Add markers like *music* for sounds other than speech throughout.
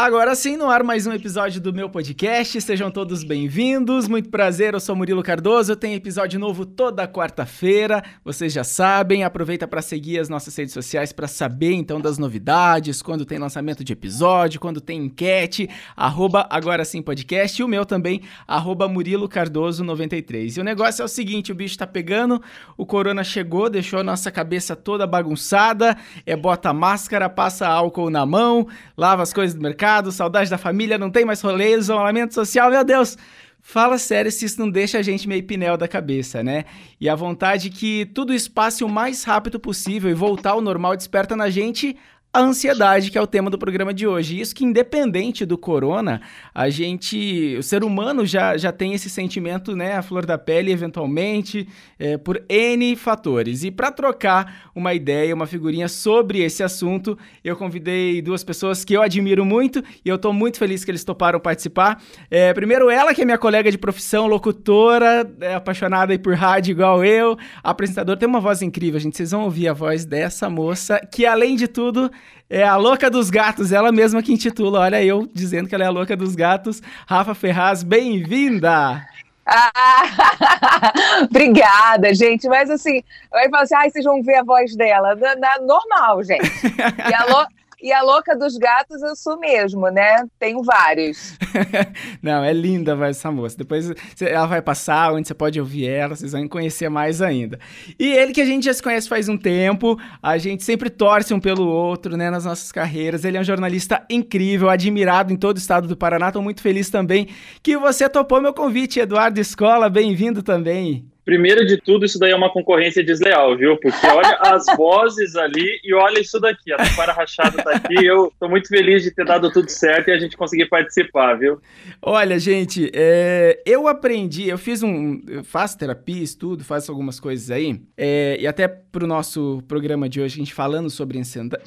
Agora sim, no ar mais um episódio do meu podcast. Sejam todos bem-vindos. Muito prazer, eu sou Murilo Cardoso. Tem episódio novo toda quarta-feira. Vocês já sabem. Aproveita para seguir as nossas redes sociais para saber então das novidades, quando tem lançamento de episódio, quando tem enquete. Arroba Agora Sim Podcast e o meu também, arroba Murilo Cardoso 93. E o negócio é o seguinte: o bicho tá pegando, o corona chegou, deixou a nossa cabeça toda bagunçada. É bota máscara, passa álcool na mão, lava as coisas do mercado mercado, saudade da família, não tem mais rolê, isolamento social, meu Deus. Fala sério se isso não deixa a gente meio pinel da cabeça, né? E a vontade que tudo isso passe o mais rápido possível e voltar ao normal desperta na gente a ansiedade, que é o tema do programa de hoje. Isso que, independente do corona, a gente, o ser humano já, já tem esse sentimento, né, a flor da pele, eventualmente, é, por N fatores. E para trocar uma ideia, uma figurinha sobre esse assunto, eu convidei duas pessoas que eu admiro muito e eu estou muito feliz que eles toparam participar. É, primeiro, ela, que é minha colega de profissão, locutora, é, apaixonada por rádio igual eu, apresentadora, tem uma voz incrível, gente. Vocês vão ouvir a voz dessa moça, que além de tudo é a louca dos gatos, ela mesma que intitula. Olha eu dizendo que ela é a louca dos gatos. Rafa Ferraz, bem-vinda! Ah, *laughs* obrigada, gente. Mas assim, eu falo assim, ah, vocês vão ver a voz dela. Na, na, normal, gente. E a, lo, e a louca dos gatos eu sou mesmo, né? Tenho vários. *laughs* Não, é linda essa moça. Depois ela vai passar, onde você pode ouvir ela, vocês vão conhecer mais ainda. E ele que a gente já se conhece faz um tempo, a gente sempre torce um pelo outro, né, nas nossas carreiras. Ele é um jornalista incrível, admirado em todo o estado do Paraná. Estou muito feliz também que você topou meu convite, Eduardo Escola. Bem-vindo também. Primeiro de tudo, isso daí é uma concorrência desleal, viu? Porque olha *laughs* as vozes ali e olha isso daqui. A Taquara Rachada tá aqui. Eu tô muito feliz de ter dado tudo certo e a gente conseguir participar, viu? Olha, gente, é, eu aprendi, eu fiz um. Eu faço terapia, estudo, faço algumas coisas aí. É, e até pro nosso programa de hoje, a gente falando sobre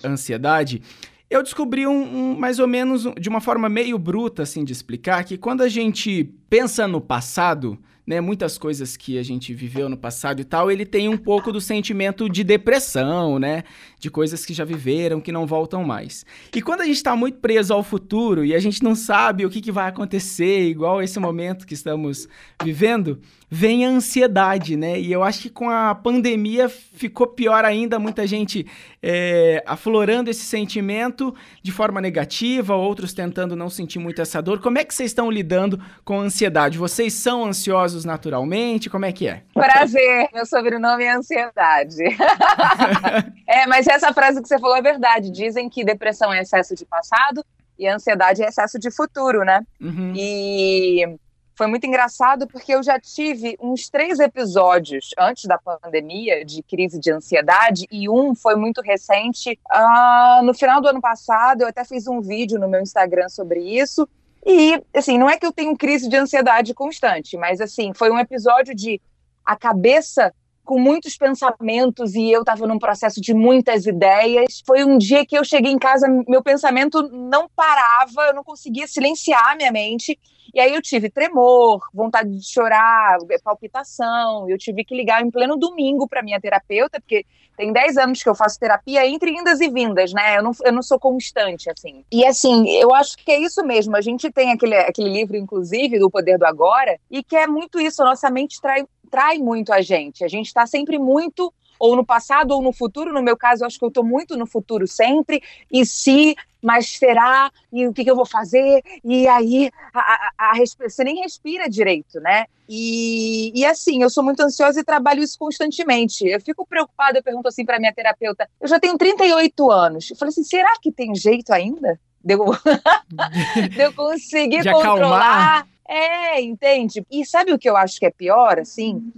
ansiedade. Eu descobri um, um, mais ou menos de uma forma meio bruta assim de explicar que quando a gente pensa no passado, né, muitas coisas que a gente viveu no passado e tal, ele tem um pouco do sentimento de depressão, né? De coisas que já viveram, que não voltam mais. E quando a gente está muito preso ao futuro e a gente não sabe o que, que vai acontecer, igual esse momento que estamos vivendo, vem a ansiedade, né? E eu acho que com a pandemia ficou pior ainda, muita gente é, aflorando esse sentimento de forma negativa, outros tentando não sentir muito essa dor. Como é que vocês estão lidando com a ansiedade? Vocês são ansiosos naturalmente? Como é que é? Prazer, meu sobrenome é ansiedade. *laughs* é, mas essa frase que você falou é verdade. Dizem que depressão é excesso de passado e ansiedade é excesso de futuro, né? Uhum. E foi muito engraçado porque eu já tive uns três episódios antes da pandemia de crise de ansiedade e um foi muito recente. Uh, no final do ano passado, eu até fiz um vídeo no meu Instagram sobre isso. E, assim, não é que eu tenho crise de ansiedade constante, mas, assim, foi um episódio de a cabeça com muitos pensamentos e eu estava num processo de muitas ideias. Foi um dia que eu cheguei em casa, meu pensamento não parava, eu não conseguia silenciar minha mente. E aí eu tive tremor, vontade de chorar, palpitação. Eu tive que ligar em pleno domingo para minha terapeuta, porque tem 10 anos que eu faço terapia entre indas e vindas, né? Eu não, eu não sou constante, assim. E assim, eu acho que é isso mesmo. A gente tem aquele, aquele livro, inclusive, do Poder do Agora, e que é muito isso. A nossa mente trai, trai muito a gente. A gente está sempre muito ou no passado ou no futuro. No meu caso, eu acho que eu estou muito no futuro sempre. E se, mas será? E o que, que eu vou fazer? E aí a, a, a, você nem respira direito, né? E, e assim, eu sou muito ansiosa e trabalho isso constantemente. Eu fico preocupada, eu pergunto assim para minha terapeuta: eu já tenho 38 anos. Eu falei assim: será que tem jeito ainda? De eu, *laughs* de eu conseguir de controlar. Acalmar é, entende? E sabe o que eu acho que é pior, assim?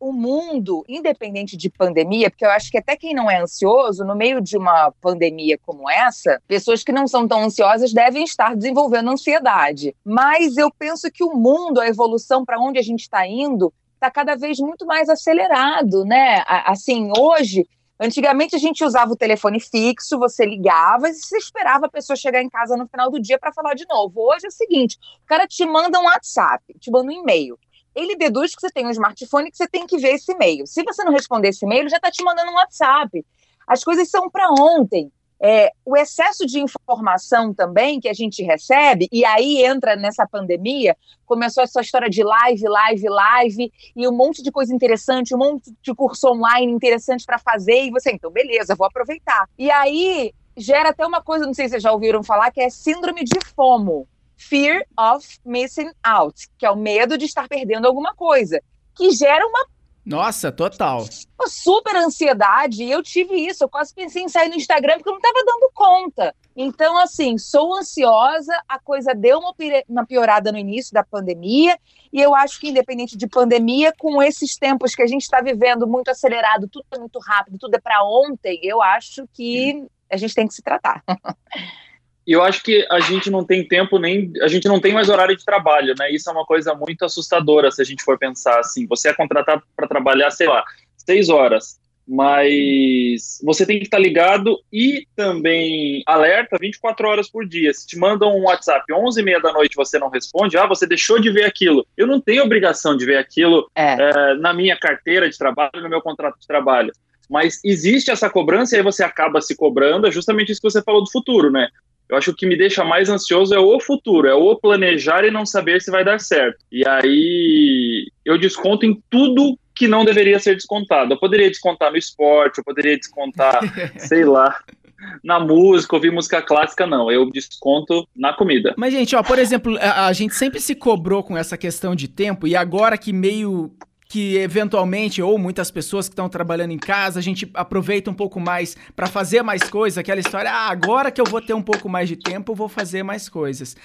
O mundo, independente de pandemia, porque eu acho que até quem não é ansioso, no meio de uma pandemia como essa, pessoas que não são tão ansiosas devem estar desenvolvendo ansiedade. Mas eu penso que o mundo, a evolução para onde a gente está indo, está cada vez muito mais acelerado, né? Assim, hoje Antigamente a gente usava o telefone fixo, você ligava e você esperava a pessoa chegar em casa no final do dia para falar de novo. Hoje é o seguinte: o cara te manda um WhatsApp, te manda um e-mail. Ele deduz que você tem um smartphone que você tem que ver esse e-mail. Se você não responder esse e-mail, já está te mandando um WhatsApp. As coisas são para ontem. É, o excesso de informação também que a gente recebe, e aí entra nessa pandemia, começou essa história de live, live, live, e um monte de coisa interessante, um monte de curso online interessante para fazer, e você, então, beleza, vou aproveitar. E aí gera até uma coisa, não sei se vocês já ouviram falar, que é síndrome de FOMO. Fear of Missing Out, que é o medo de estar perdendo alguma coisa, que gera uma nossa, total. Uma super ansiedade. E eu tive isso. Eu quase pensei em sair no Instagram porque eu não estava dando conta. Então, assim, sou ansiosa. A coisa deu uma, uma piorada no início da pandemia. E eu acho que, independente de pandemia, com esses tempos que a gente está vivendo muito acelerado, tudo é muito rápido, tudo é para ontem, eu acho que a gente tem que se tratar. *laughs* E eu acho que a gente não tem tempo nem. A gente não tem mais horário de trabalho, né? Isso é uma coisa muito assustadora se a gente for pensar assim. Você é contratado para trabalhar, sei lá, seis horas, mas você tem que estar ligado e também alerta 24 horas por dia. Se te mandam um WhatsApp 11 e meia da noite você não responde, ah, você deixou de ver aquilo. Eu não tenho obrigação de ver aquilo é. É, na minha carteira de trabalho, no meu contrato de trabalho mas existe essa cobrança e aí você acaba se cobrando, é justamente isso que você falou do futuro, né? Eu acho que o que me deixa mais ansioso é o futuro, é o planejar e não saber se vai dar certo. E aí eu desconto em tudo que não deveria ser descontado. Eu poderia descontar no esporte, eu poderia descontar, *laughs* sei lá, na música, ouvir música clássica, não. Eu desconto na comida. Mas, gente, ó, por exemplo, a, a gente sempre se cobrou com essa questão de tempo, e agora que meio que eventualmente, ou muitas pessoas que estão trabalhando em casa, a gente aproveita um pouco mais para fazer mais coisas, aquela história, ah, agora que eu vou ter um pouco mais de tempo, eu vou fazer mais coisas.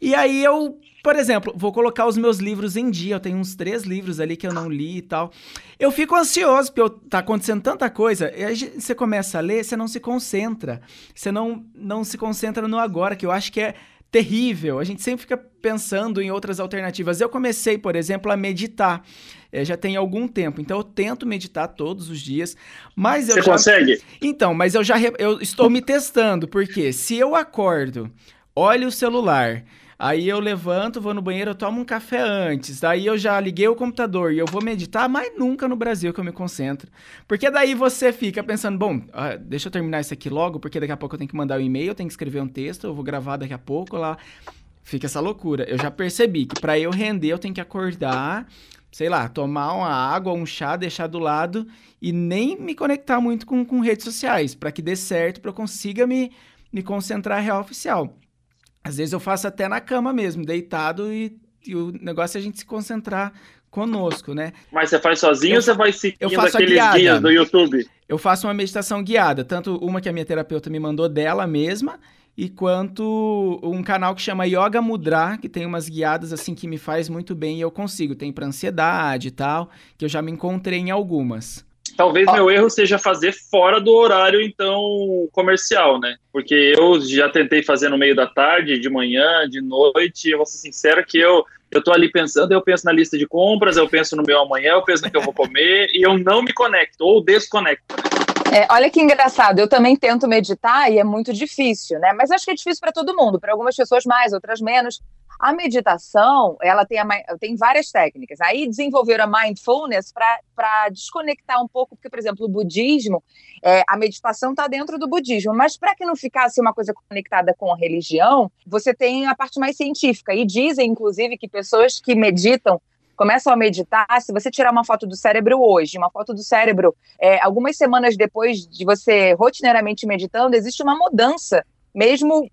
E aí eu, por exemplo, vou colocar os meus livros em dia, eu tenho uns três livros ali que eu não li e tal. Eu fico ansioso, porque tá acontecendo tanta coisa, e aí você começa a ler, você não se concentra, você não, não se concentra no agora, que eu acho que é terrível. A gente sempre fica pensando em outras alternativas. Eu comecei, por exemplo, a meditar. É, já tem algum tempo. Então eu tento meditar todos os dias. Mas eu Você já... consegue? Então, mas eu já eu estou me testando, porque se eu acordo, olho o celular Aí eu levanto, vou no banheiro, eu tomo um café antes. Daí eu já liguei o computador e eu vou meditar, mas nunca no Brasil que eu me concentro. Porque daí você fica pensando, bom, ah, deixa eu terminar isso aqui logo, porque daqui a pouco eu tenho que mandar um e-mail, eu tenho que escrever um texto, eu vou gravar daqui a pouco lá. Fica essa loucura. Eu já percebi que para eu render eu tenho que acordar, sei lá, tomar uma água, um chá, deixar do lado e nem me conectar muito com, com redes sociais, para que dê certo, para eu consiga me, me concentrar real oficial. Às vezes eu faço até na cama mesmo, deitado, e, e o negócio é a gente se concentrar conosco, né? Mas você faz sozinho eu, ou você vai seguindo eu faço aqueles guiada. guias do YouTube? Eu faço uma meditação guiada, tanto uma que a minha terapeuta me mandou dela mesma, e quanto um canal que chama Yoga Mudra, que tem umas guiadas assim que me faz muito bem e eu consigo. Tem para ansiedade e tal, que eu já me encontrei em algumas. Talvez meu erro seja fazer fora do horário, então, comercial, né? Porque eu já tentei fazer no meio da tarde, de manhã, de noite, e eu vou ser sincero que eu, eu tô ali pensando, eu penso na lista de compras, eu penso no meu amanhã, eu penso no que eu vou comer, e eu não me conecto, ou desconecto. É, olha que engraçado, eu também tento meditar e é muito difícil, né? Mas acho que é difícil para todo mundo, para algumas pessoas mais, outras menos. A meditação, ela tem, a, tem várias técnicas. Aí desenvolveram a mindfulness para desconectar um pouco, porque, por exemplo, o budismo, é, a meditação está dentro do budismo, mas para que não ficasse uma coisa conectada com a religião, você tem a parte mais científica. E dizem, inclusive, que pessoas que meditam começam a meditar, se você tirar uma foto do cérebro hoje, uma foto do cérebro é, algumas semanas depois de você rotineiramente meditando, existe uma mudança, mesmo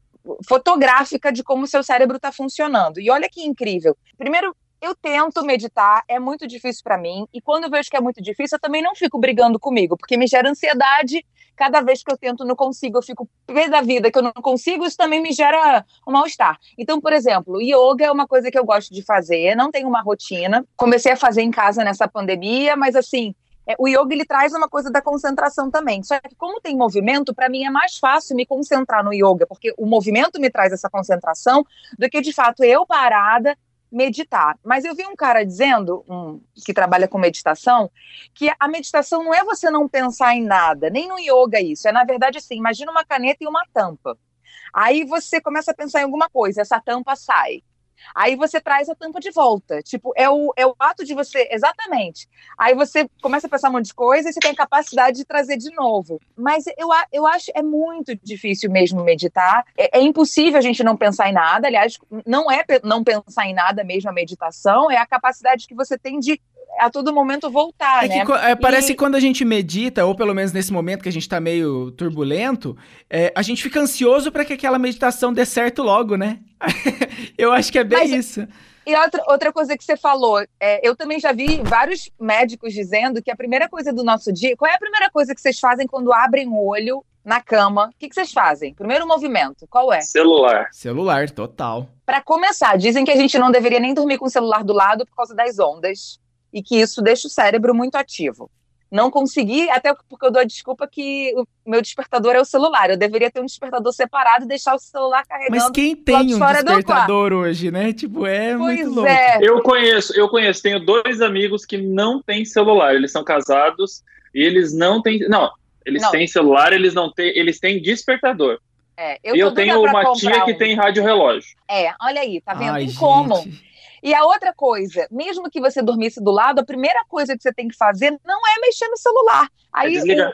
fotográfica de como o seu cérebro está funcionando. E olha que incrível. Primeiro, eu tento meditar, é muito difícil para mim, e quando eu vejo que é muito difícil, eu também não fico brigando comigo, porque me gera ansiedade. Cada vez que eu tento não consigo, eu fico pé da vida que eu não consigo, isso também me gera um mal-estar. Então, por exemplo, yoga é uma coisa que eu gosto de fazer, não tenho uma rotina. Comecei a fazer em casa nessa pandemia, mas assim, é, o yoga ele traz uma coisa da concentração também. Só que como tem movimento, para mim é mais fácil me concentrar no yoga, porque o movimento me traz essa concentração do que de fato eu parada meditar. Mas eu vi um cara dizendo, um, que trabalha com meditação, que a meditação não é você não pensar em nada, nem no yoga isso. É na verdade assim, imagina uma caneta e uma tampa. Aí você começa a pensar em alguma coisa, essa tampa sai. Aí você traz a tampa de volta. Tipo, é o, é o ato de você. Exatamente. Aí você começa a pensar um monte de coisa e você tem a capacidade de trazer de novo. Mas eu, eu acho é muito difícil mesmo meditar. É, é impossível a gente não pensar em nada. Aliás, não é não pensar em nada mesmo a meditação, é a capacidade que você tem de a todo momento voltar, é né? Que, é, parece e... que quando a gente medita, ou pelo menos nesse momento que a gente tá meio turbulento, é, a gente fica ansioso para que aquela meditação dê certo logo, né? *laughs* eu acho que é bem Mas, isso. E outra, outra coisa que você falou, é, eu também já vi vários médicos dizendo que a primeira coisa do nosso dia. Qual é a primeira coisa que vocês fazem quando abrem o olho na cama? O que, que vocês fazem? Primeiro movimento, qual é? Celular. Celular, total. Para começar, dizem que a gente não deveria nem dormir com o celular do lado por causa das ondas e que isso deixa o cérebro muito ativo. Não consegui, até porque eu dou a desculpa que o meu despertador é o celular. Eu deveria ter um despertador separado e deixar o celular carregando. Mas quem tem um despertador hoje, né? Tipo, é pois muito louco. É. Eu conheço, eu conheço, tenho dois amigos que não têm celular. Eles são casados e eles não têm. Não, eles não. têm celular, eles não têm, eles têm despertador. É, eu e eu tenho uma tia um. que tem rádio relógio. É, olha aí, tá vendo? Ai, como? Gente. E a outra coisa, mesmo que você dormisse do lado, a primeira coisa que você tem que fazer não é mexer no celular. Aí, é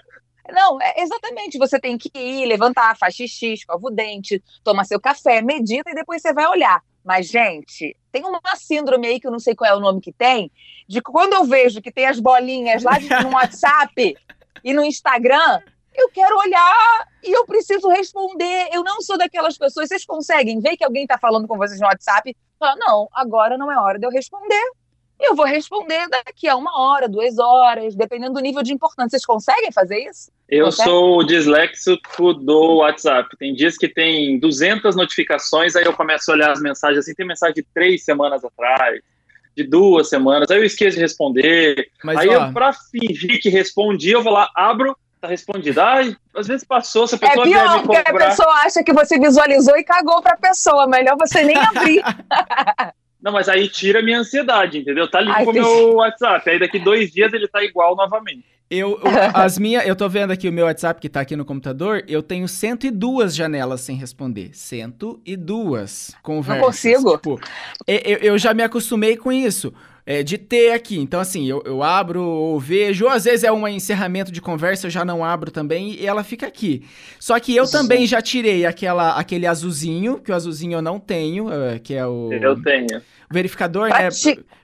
não, é, exatamente. Você tem que ir, levantar, faz xixi, escova o dente, toma seu café, medita e depois você vai olhar. Mas, gente, tem uma síndrome aí que eu não sei qual é o nome que tem, de quando eu vejo que tem as bolinhas lá no *laughs* WhatsApp e no Instagram, eu quero olhar e eu preciso responder. Eu não sou daquelas pessoas. Vocês conseguem ver que alguém está falando com vocês no WhatsApp? Fala, não, agora não é hora de eu responder. Eu vou responder daqui a uma hora, duas horas, dependendo do nível de importância. Vocês conseguem fazer isso? Eu Consegue? sou o disléxico do WhatsApp. Tem dias que tem 200 notificações, aí eu começo a olhar as mensagens assim. Tem mensagem de três semanas atrás, de duas semanas, aí eu esqueço de responder. Mas, aí ó... eu, pra fingir que respondi, eu vou lá, abro, tá respondida. Ai, às vezes passou, se a pessoa é pior, porque a pessoa acha que você visualizou e cagou pra pessoa. Melhor você nem abrir. *laughs* Não, mas aí tira a minha ansiedade, entendeu? Tá limpo o meu WhatsApp. Aí daqui dois dias ele tá igual novamente. Eu, as minha, eu tô vendo aqui o meu WhatsApp que tá aqui no computador, eu tenho 102 janelas sem responder. 102 conversas. Não consigo. Tipo, eu, eu já me acostumei com isso é, de ter aqui. Então, assim, eu, eu abro ou vejo, ou às vezes é um encerramento de conversa, eu já não abro também e ela fica aqui. Só que eu Sim. também já tirei aquela, aquele azulzinho, que o azulzinho eu não tenho, é, que é o. Eu tenho. Verificador, né?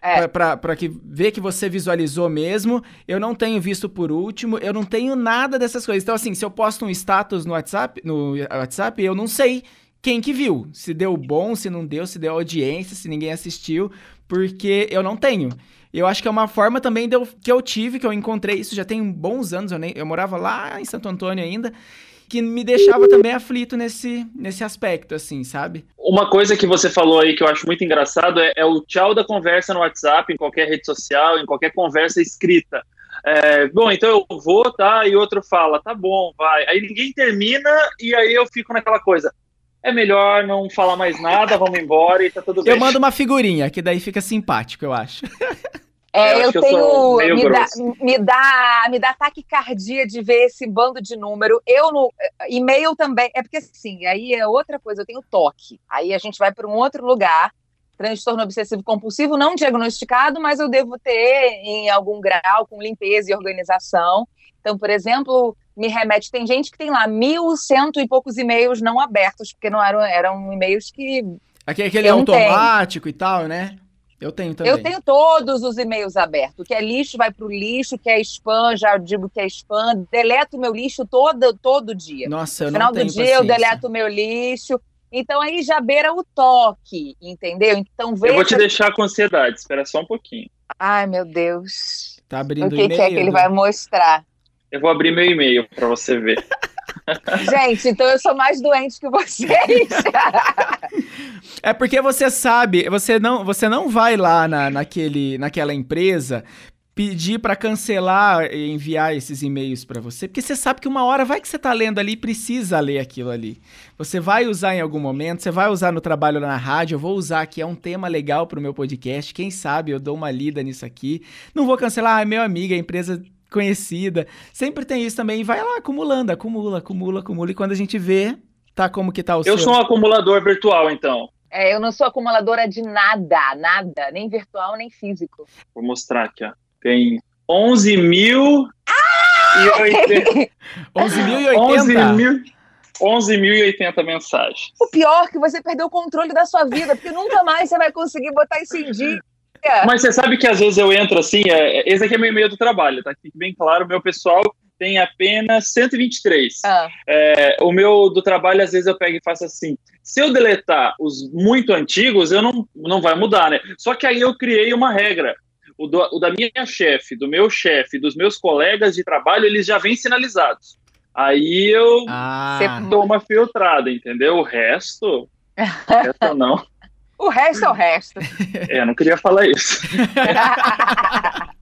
É. Para que ver que você visualizou mesmo. Eu não tenho visto por último, eu não tenho nada dessas coisas. Então, assim, se eu posto um status no WhatsApp, no WhatsApp, eu não sei quem que viu. Se deu bom, se não deu, se deu audiência, se ninguém assistiu porque eu não tenho. Eu acho que é uma forma também eu, que eu tive, que eu encontrei isso já tem bons anos, eu, nem, eu morava lá em Santo Antônio ainda, que me deixava também aflito nesse, nesse aspecto, assim, sabe? Uma coisa que você falou aí que eu acho muito engraçado é, é o tchau da conversa no WhatsApp, em qualquer rede social, em qualquer conversa escrita. É, bom, então eu vou, tá? E outro fala, tá bom, vai. Aí ninguém termina e aí eu fico naquela coisa é melhor não falar mais nada, vamos embora e tá tudo bem. Eu mando uma figurinha, que daí fica simpático, eu acho. É, eu, eu tenho. Me dá, me, dá, me dá taquicardia de ver esse bando de número. Eu no. E-mail também. É porque assim, aí é outra coisa, eu tenho toque. Aí a gente vai para um outro lugar. Transtorno obsessivo compulsivo não diagnosticado, mas eu devo ter em algum grau com limpeza e organização. Então, por exemplo, me remete. Tem gente que tem lá mil cento e poucos e-mails não abertos, porque não eram, eram e-mails que. Aquele, aquele automático tenho. e tal, né? Eu tenho também. Eu tenho todos os e-mails abertos. O que é lixo vai para o lixo, o que é spam, já digo que é spam. Deleto meu lixo todo, todo dia. Nossa, eu no final do dia paciência. eu deleto meu lixo. Então aí já beira o toque, entendeu? Então veja... Eu vou te deixar com ansiedade, espera só um pouquinho. Ai, meu Deus. Tá abrindo o que, que é que ele vai mostrar? Eu vou abrir meu e-mail para você ver. *laughs* *laughs* Gente, então eu sou mais doente que vocês. *laughs* é porque você sabe, você não, você não vai lá na, naquele, naquela empresa pedir para cancelar e enviar esses e-mails para você, porque você sabe que uma hora vai que você tá lendo ali e precisa ler aquilo ali. Você vai usar em algum momento, você vai usar no trabalho na rádio, eu vou usar aqui, é um tema legal pro meu podcast, quem sabe eu dou uma lida nisso aqui. Não vou cancelar, ah, meu amigo, a empresa conhecida. Sempre tem isso também. Vai lá acumulando, acumula, acumula, acumula. E quando a gente vê, tá como que tá o Eu seu... sou um acumulador virtual, então. É, eu não sou acumuladora de nada, nada, nem virtual, nem físico. Vou mostrar aqui, ó. Tem 11 mil... Ah! *laughs* 11.080? mil... 11.080 mensagens. O pior é que você perdeu o controle da sua vida, porque nunca mais você vai conseguir botar isso em dia. Mas você sabe que às vezes eu entro assim, é, esse aqui é meu e-mail do trabalho, tá? Fique bem claro, meu pessoal tem apenas 123. Ah. É, o meu do trabalho, às vezes eu pego e faço assim. Se eu deletar os muito antigos, eu não, não vai mudar, né? Só que aí eu criei uma regra. O, do, o da minha chefe, do meu chefe, dos meus colegas de trabalho, eles já vêm sinalizados. Aí eu ah. dou uma filtrada, entendeu? O resto, o resto não. *laughs* O resto é o resto. É, eu não queria falar isso. *laughs*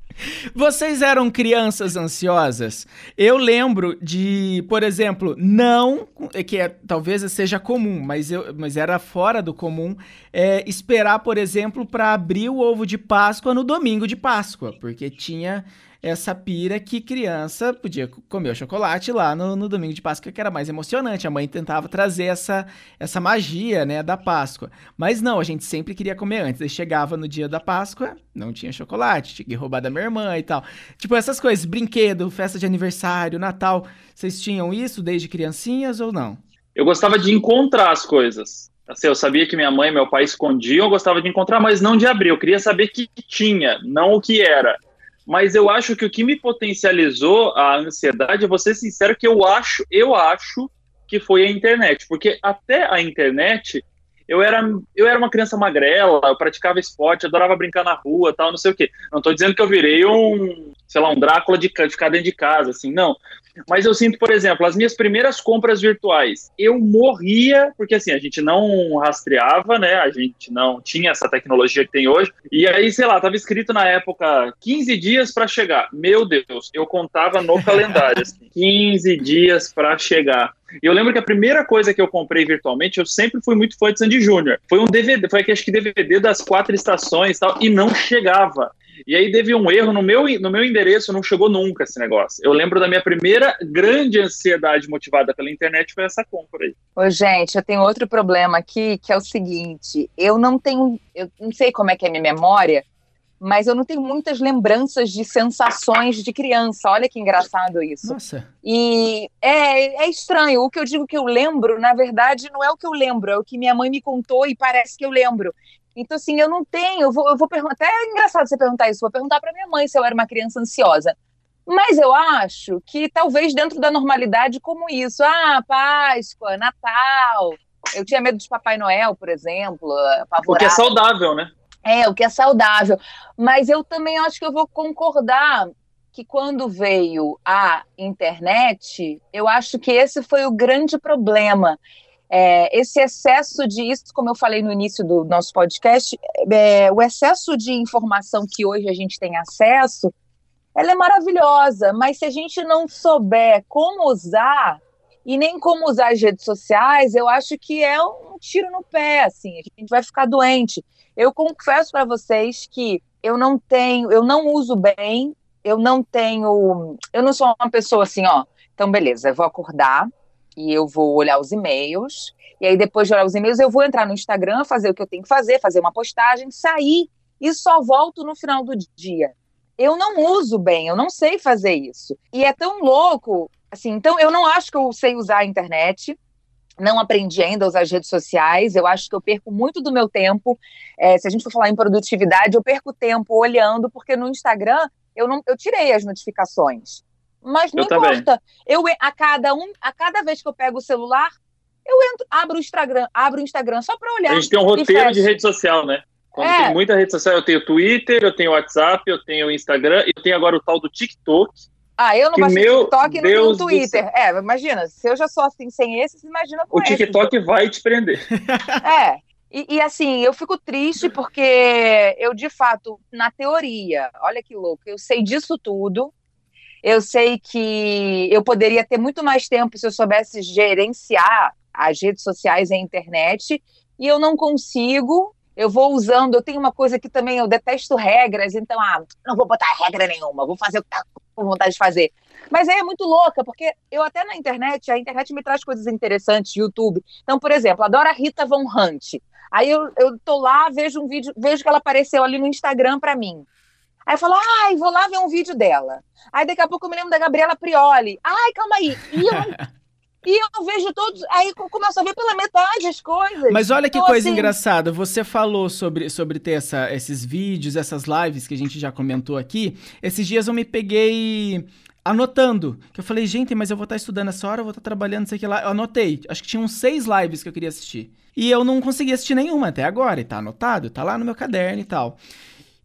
Vocês eram crianças ansiosas? Eu lembro de, por exemplo, não, que é, talvez seja comum, mas, eu, mas era fora do comum, é, esperar, por exemplo, para abrir o ovo de Páscoa no domingo de Páscoa, porque tinha essa pira que criança podia comer o chocolate lá no, no domingo de Páscoa, que era mais emocionante. A mãe tentava trazer essa, essa magia, né, da Páscoa. Mas não, a gente sempre queria comer antes. Aí chegava no dia da Páscoa, não tinha chocolate, tinha que roubar da minha irmã e tal. Tipo, essas coisas, brinquedo, festa de aniversário, Natal. Vocês tinham isso desde criancinhas ou não? Eu gostava de encontrar as coisas. Assim, eu sabia que minha mãe e meu pai escondiam, eu gostava de encontrar, mas não de abrir. Eu queria saber que tinha, não o que era. Mas eu acho que o que me potencializou a ansiedade, vou ser sincero, que eu acho, eu acho que foi a internet. Porque até a internet, eu era, eu era uma criança magrela, eu praticava esporte, adorava brincar na rua, tal, não sei o quê. Não estou dizendo que eu virei um, sei lá, um Drácula de, de ficar dentro de casa, assim, não. Mas eu sinto, por exemplo, as minhas primeiras compras virtuais, eu morria, porque assim, a gente não rastreava, né? A gente não tinha essa tecnologia que tem hoje. E aí, sei lá, tava escrito na época 15 dias para chegar. Meu Deus, eu contava no *laughs* calendário, assim, 15 dias para chegar. E eu lembro que a primeira coisa que eu comprei virtualmente, eu sempre fui muito fã de Sandy Júnior. Foi um DVD, foi acho que DVD das quatro estações e tal, e não chegava. E aí teve um erro no meu, no meu endereço, não chegou nunca esse negócio. Eu lembro da minha primeira grande ansiedade motivada pela internet foi essa compra aí. Ô, gente, eu tenho outro problema aqui, que é o seguinte, eu não tenho, eu não sei como é que é a minha memória, mas eu não tenho muitas lembranças de sensações de criança. Olha que engraçado isso. Nossa. E é, é estranho. O que eu digo que eu lembro, na verdade, não é o que eu lembro, é o que minha mãe me contou e parece que eu lembro. Então, assim, eu não tenho, eu vou, eu vou perguntar, até é engraçado você perguntar isso, vou perguntar para minha mãe se eu era uma criança ansiosa. Mas eu acho que talvez dentro da normalidade, como isso, ah, Páscoa, Natal, eu tinha medo de Papai Noel, por exemplo, apavorada. O que é saudável, né? É, o que é saudável. Mas eu também acho que eu vou concordar que quando veio a internet, eu acho que esse foi o grande problema. É, esse excesso de isso, como eu falei no início do nosso podcast, é, o excesso de informação que hoje a gente tem acesso, ela é maravilhosa, mas se a gente não souber como usar e nem como usar as redes sociais, eu acho que é um tiro no pé, assim, a gente vai ficar doente. Eu confesso para vocês que eu não tenho, eu não uso bem, eu não tenho, eu não sou uma pessoa assim, ó. Então, beleza, eu vou acordar, e eu vou olhar os e-mails, e aí depois de olhar os e-mails eu vou entrar no Instagram, fazer o que eu tenho que fazer, fazer uma postagem, sair e só volto no final do dia. Eu não uso bem, eu não sei fazer isso. E é tão louco, assim, então eu não acho que eu sei usar a internet, não aprendi ainda a usar as redes sociais, eu acho que eu perco muito do meu tempo. É, se a gente for falar em produtividade, eu perco tempo olhando, porque no Instagram eu não eu tirei as notificações. Mas não eu importa. Também. Eu a cada um, a cada vez que eu pego o celular, eu entro, abro o Instagram, abro o Instagram só para olhar. A gente tem um roteiro de rede social, né? Quando é. tem muita rede social, eu tenho Twitter, eu tenho WhatsApp, eu tenho Instagram, eu tenho agora o tal do TikTok. Ah, eu não baixo meu TikTok e não tenho Twitter. É, imagina, se eu já sou assim sem esse, imagina com O TikTok vai te prender. *laughs* É. E, e, assim, eu fico triste porque eu, de fato, na teoria, olha que louco, eu sei disso tudo, eu sei que eu poderia ter muito mais tempo se eu soubesse gerenciar as redes sociais e a internet, e eu não consigo. Eu vou usando, eu tenho uma coisa que também eu detesto regras, então, ah, não vou botar regra nenhuma, vou fazer o que tá com vontade de fazer. Mas aí é muito louca, porque eu até na internet, a internet me traz coisas interessantes, YouTube. Então, por exemplo, adoro a Rita Von Hunt. Aí eu, eu tô lá, vejo um vídeo, vejo que ela apareceu ali no Instagram para mim. Aí eu falo, ai, vou lá ver um vídeo dela. Aí daqui a pouco eu me lembro da Gabriela Prioli. Ai, calma aí. E eu, *laughs* e eu vejo todos. Aí eu começo a ver pela metade as coisas. Mas olha que então, coisa assim... engraçada. Você falou sobre, sobre ter essa, esses vídeos, essas lives que a gente já comentou aqui. Esses dias eu me peguei anotando. Que eu falei, gente, mas eu vou estar estudando essa hora, eu vou estar trabalhando, não sei que lá. Eu anotei. Acho que tinham seis lives que eu queria assistir. E eu não consegui assistir nenhuma até agora. E tá anotado, tá lá no meu caderno e tal.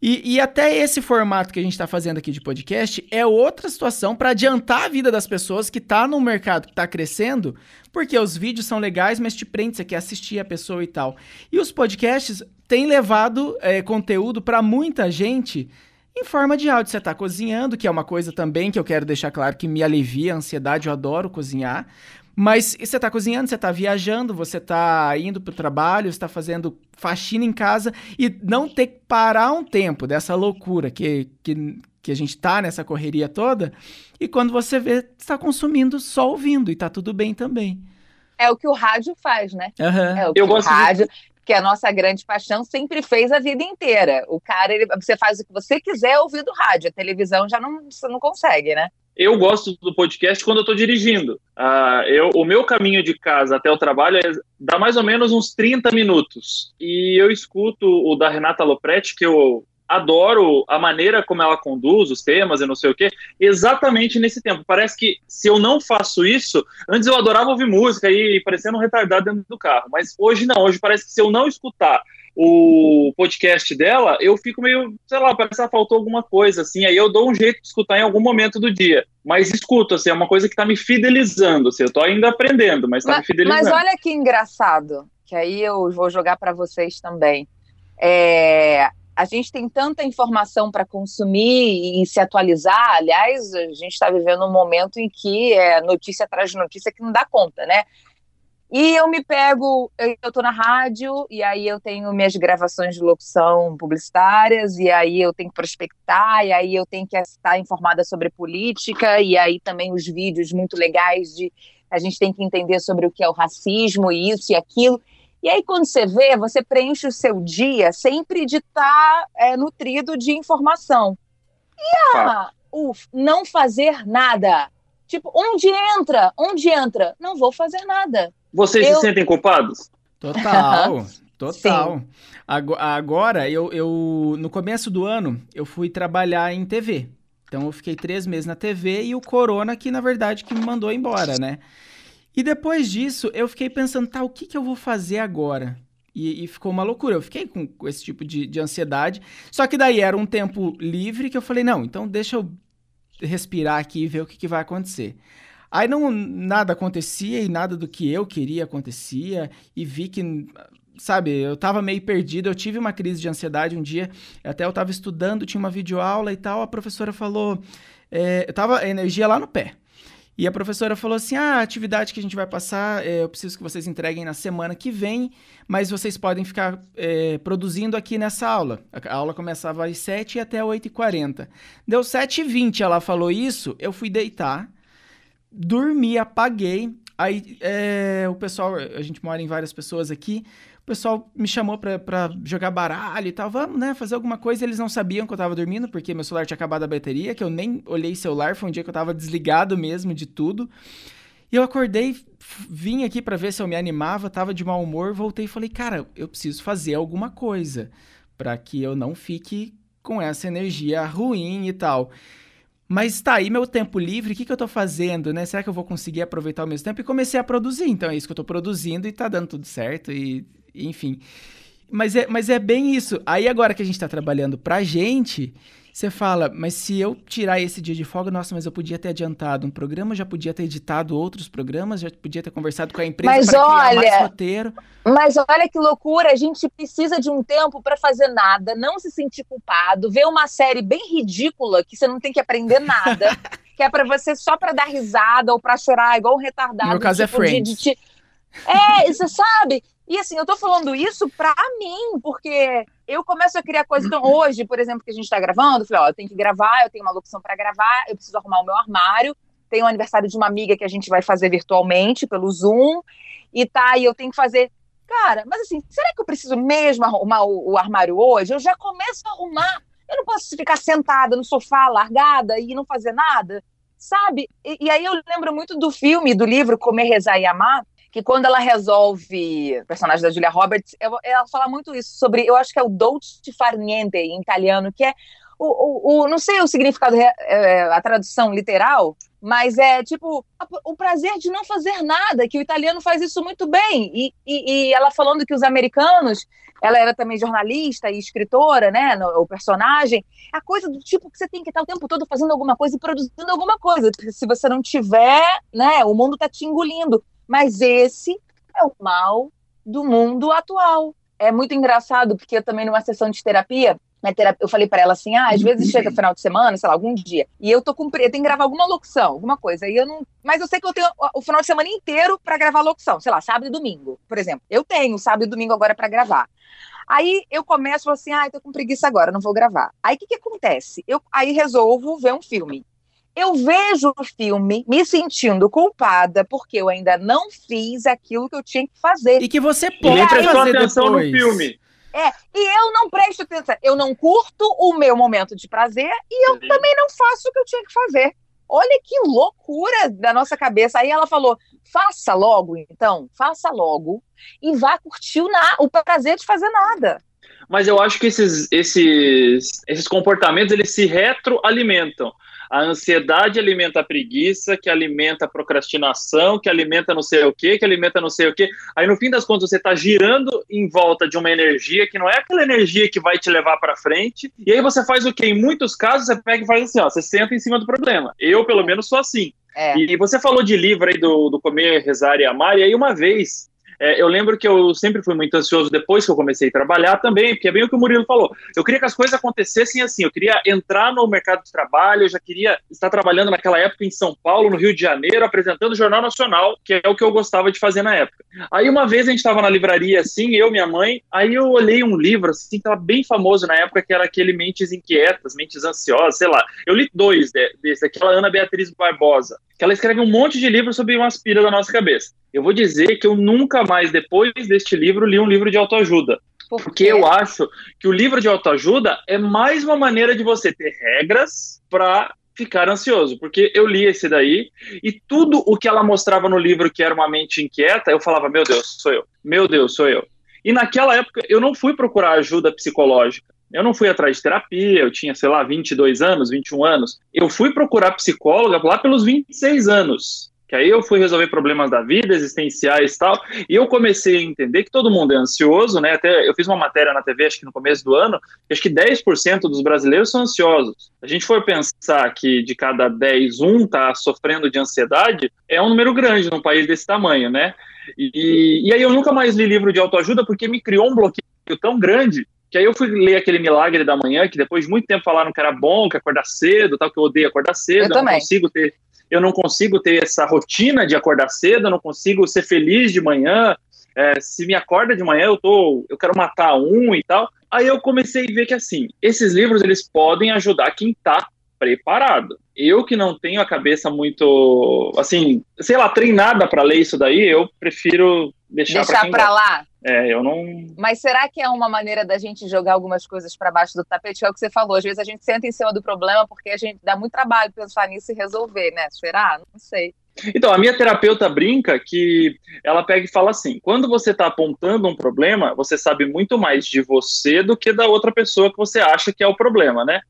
E, e até esse formato que a gente está fazendo aqui de podcast é outra situação para adiantar a vida das pessoas que tá no mercado que está crescendo, porque os vídeos são legais, mas te prende, você quer assistir a pessoa e tal. E os podcasts têm levado é, conteúdo para muita gente em forma de áudio. Você está cozinhando, que é uma coisa também que eu quero deixar claro que me alivia a ansiedade, eu adoro cozinhar. Mas você está cozinhando, você está viajando, você está indo para o trabalho, você está fazendo faxina em casa e não ter que parar um tempo dessa loucura que, que, que a gente está nessa correria toda. E quando você vê, está consumindo só ouvindo e está tudo bem também. É o que o rádio faz, né? Uhum. É o que Eu o rádio. De que é a nossa grande paixão, sempre fez a vida inteira. O cara, ele, você faz o que você quiser ouvindo rádio, a televisão já não, você não consegue, né? Eu gosto do podcast quando eu estou dirigindo. Uh, eu, o meu caminho de casa até o trabalho é, dá mais ou menos uns 30 minutos. E eu escuto o da Renata Lopretti, que eu adoro a maneira como ela conduz os temas e não sei o quê, exatamente nesse tempo. Parece que se eu não faço isso, antes eu adorava ouvir música e parecendo um retardado dentro do carro, mas hoje não, hoje parece que se eu não escutar o podcast dela, eu fico meio, sei lá, parece que faltou alguma coisa, assim, aí eu dou um jeito de escutar em algum momento do dia. Mas escuto, assim, é uma coisa que está me fidelizando, assim, eu estou ainda aprendendo, mas está me fidelizando. Mas olha que engraçado, que aí eu vou jogar para vocês também. É, a gente tem tanta informação para consumir e se atualizar. Aliás, a gente está vivendo um momento em que é notícia atrás de notícia que não dá conta, né? E eu me pego, eu estou na rádio, e aí eu tenho minhas gravações de locução publicitárias, e aí eu tenho que prospectar, e aí eu tenho que estar informada sobre política, e aí também os vídeos muito legais de a gente tem que entender sobre o que é o racismo, e isso e aquilo. E aí, quando você vê, você preenche o seu dia sempre de estar é, nutrido de informação. E a, o não fazer nada? Tipo, onde entra? Onde entra? Não vou fazer nada. Vocês eu... se sentem culpados? Total. Total. Sim. Agora, eu, eu, no começo do ano, eu fui trabalhar em TV. Então, eu fiquei três meses na TV e o Corona, que na verdade que me mandou embora, né? E depois disso, eu fiquei pensando, tá, o que, que eu vou fazer agora? E, e ficou uma loucura. Eu fiquei com, com esse tipo de, de ansiedade. Só que daí era um tempo livre que eu falei, não, então deixa eu respirar aqui e ver o que, que vai acontecer. Aí não nada acontecia e nada do que eu queria acontecia e vi que sabe, eu tava meio perdido, eu tive uma crise de ansiedade um dia, até eu tava estudando, tinha uma videoaula e tal, a professora falou, é, eu tava energia lá no pé. E a professora falou assim: ah, a atividade que a gente vai passar, é, eu preciso que vocês entreguem na semana que vem, mas vocês podem ficar é, produzindo aqui nessa aula. A aula começava às 7 e até 8h40. Deu 7h20, ela falou isso, eu fui deitar, dormi, apaguei. Aí é, o pessoal, a gente mora em várias pessoas aqui, o pessoal me chamou pra, pra jogar baralho e tal. Vamos, né? Fazer alguma coisa. Eles não sabiam que eu tava dormindo, porque meu celular tinha acabado a bateria, que eu nem olhei celular. Foi um dia que eu tava desligado mesmo de tudo. E eu acordei, vim aqui para ver se eu me animava, tava de mau humor, voltei e falei, cara, eu preciso fazer alguma coisa para que eu não fique com essa energia ruim e tal. Mas tá aí meu tempo livre, o que, que eu tô fazendo, né? Será que eu vou conseguir aproveitar o mesmo tempo? E comecei a produzir, então é isso que eu tô produzindo e tá dando tudo certo e enfim. Mas é, mas é bem isso. Aí agora que a gente tá trabalhando pra gente, você fala, mas se eu tirar esse dia de folga, nossa, mas eu podia ter adiantado um programa, já podia ter editado outros programas, já podia ter conversado com a empresa para criar mais roteiro. Mas olha que loucura, a gente precisa de um tempo para fazer nada, não se sentir culpado, ver uma série bem ridícula que você não tem que aprender nada, *laughs* que é para você só para dar risada ou para chorar igual um retardado. No meu caso é tipo, é Friends. De, de, de... É, você sabe? E assim, eu tô falando isso pra mim, porque eu começo a criar coisas. Então, hoje, por exemplo, que a gente tá gravando, eu falei, ó, eu tenho que gravar, eu tenho uma locução para gravar, eu preciso arrumar o meu armário. Tem o aniversário de uma amiga que a gente vai fazer virtualmente pelo Zoom. E tá, e eu tenho que fazer cara, mas assim, será que eu preciso mesmo arrumar o, o armário hoje? Eu já começo a arrumar. Eu não posso ficar sentada no sofá, largada e não fazer nada, sabe? E, e aí eu lembro muito do filme, do livro Comer, Rezar e Amar, que quando ela resolve, o personagem da Julia Roberts, ela fala muito isso sobre, eu acho que é o dolce far niente em italiano, que é o, o, o, não sei o significado, é, a tradução literal, mas é tipo o prazer de não fazer nada, que o italiano faz isso muito bem. E, e, e, ela falando que os americanos, ela era também jornalista e escritora, né? No, o personagem, a coisa do tipo que você tem que estar o tempo todo fazendo alguma coisa e produzindo alguma coisa, se você não tiver, né, o mundo está te engolindo. Mas esse é o mal do mundo atual. É muito engraçado, porque eu também, numa sessão de terapia, terapia, eu falei para ela assim: ah, às vezes chega final de semana, sei lá, algum dia, e eu tô cumprindo, eu tenho que gravar alguma locução, alguma coisa, e eu não. Mas eu sei que eu tenho o final de semana inteiro para gravar locução, sei lá, sábado e domingo, por exemplo. Eu tenho sábado e domingo agora para gravar. Aí eu começo assim, ah, tô com preguiça agora, não vou gravar. Aí o que, que acontece? Eu aí resolvo ver um filme. Eu vejo o filme me sentindo culpada porque eu ainda não fiz aquilo que eu tinha que fazer. E que você pode e fazer atenção depois. no filme. É, e eu não presto atenção, eu não curto o meu momento de prazer e eu Sim. também não faço o que eu tinha que fazer. Olha que loucura da nossa cabeça. Aí ela falou: faça logo, então, faça logo e vá curtir o, na o prazer de fazer nada. Mas eu acho que esses, esses, esses comportamentos eles se retroalimentam. A ansiedade alimenta a preguiça, que alimenta a procrastinação, que alimenta não sei o quê, que alimenta não sei o quê. Aí no fim das contas você está girando em volta de uma energia que não é aquela energia que vai te levar para frente. E aí você faz o quê? Em muitos casos você pega e faz assim, ó, você senta em cima do problema. Eu pelo menos sou assim. É. E você falou de livro aí do, do Comer, Rezar e Amar, e aí uma vez é, eu lembro que eu sempre fui muito ansioso depois que eu comecei a trabalhar também, porque é bem o que o Murilo falou. Eu queria que as coisas acontecessem assim, eu queria entrar no mercado de trabalho, eu já queria estar trabalhando naquela época em São Paulo, no Rio de Janeiro, apresentando o Jornal Nacional, que é o que eu gostava de fazer na época. Aí uma vez a gente estava na livraria assim, eu, minha mãe, aí eu olhei um livro assim, que estava bem famoso na época, que era aquele Mentes Inquietas, Mentes Ansiosas, sei lá. Eu li dois desse, aquela Ana Beatriz Barbosa que ela escreve um monte de livros sobre uma aspira da nossa cabeça. Eu vou dizer que eu nunca mais, depois deste livro, li um livro de autoajuda. Por porque eu acho que o livro de autoajuda é mais uma maneira de você ter regras para ficar ansioso, porque eu li esse daí e tudo o que ela mostrava no livro que era uma mente inquieta, eu falava, meu Deus, sou eu. Meu Deus, sou eu. E naquela época eu não fui procurar ajuda psicológica. Eu não fui atrás de terapia, eu tinha, sei lá, 22 anos, 21 anos. Eu fui procurar psicóloga lá pelos 26 anos. Que aí eu fui resolver problemas da vida, existenciais e tal, e eu comecei a entender que todo mundo é ansioso, né? Até eu fiz uma matéria na TV, acho que no começo do ano, que acho que 10% dos brasileiros são ansiosos. A gente for pensar que de cada 10, um está sofrendo de ansiedade, é um número grande num país desse tamanho, né? E, e aí eu nunca mais li livro de autoajuda porque me criou um bloqueio tão grande que aí eu fui ler aquele Milagre da Manhã, que depois de muito tempo falaram que era bom, que acordar cedo, tal, que eu odeio acordar cedo, eu, eu não consigo ter, eu não consigo ter essa rotina de acordar cedo, eu não consigo ser feliz de manhã. É, se me acorda de manhã, eu tô, eu quero matar um e tal. Aí eu comecei a ver que assim, esses livros eles podem ajudar quem está preparado. Eu que não tenho a cabeça muito, assim, sei lá, treinada para ler isso daí, eu prefiro deixar, deixar para lá. É, eu não. Mas será que é uma maneira da gente jogar algumas coisas para baixo do tapete? É o que você falou. Às vezes a gente senta em cima do problema porque a gente dá muito trabalho pensar nisso e resolver, né? Será? Não sei. Então, a minha terapeuta brinca que ela pega e fala assim: quando você está apontando um problema, você sabe muito mais de você do que da outra pessoa que você acha que é o problema, né?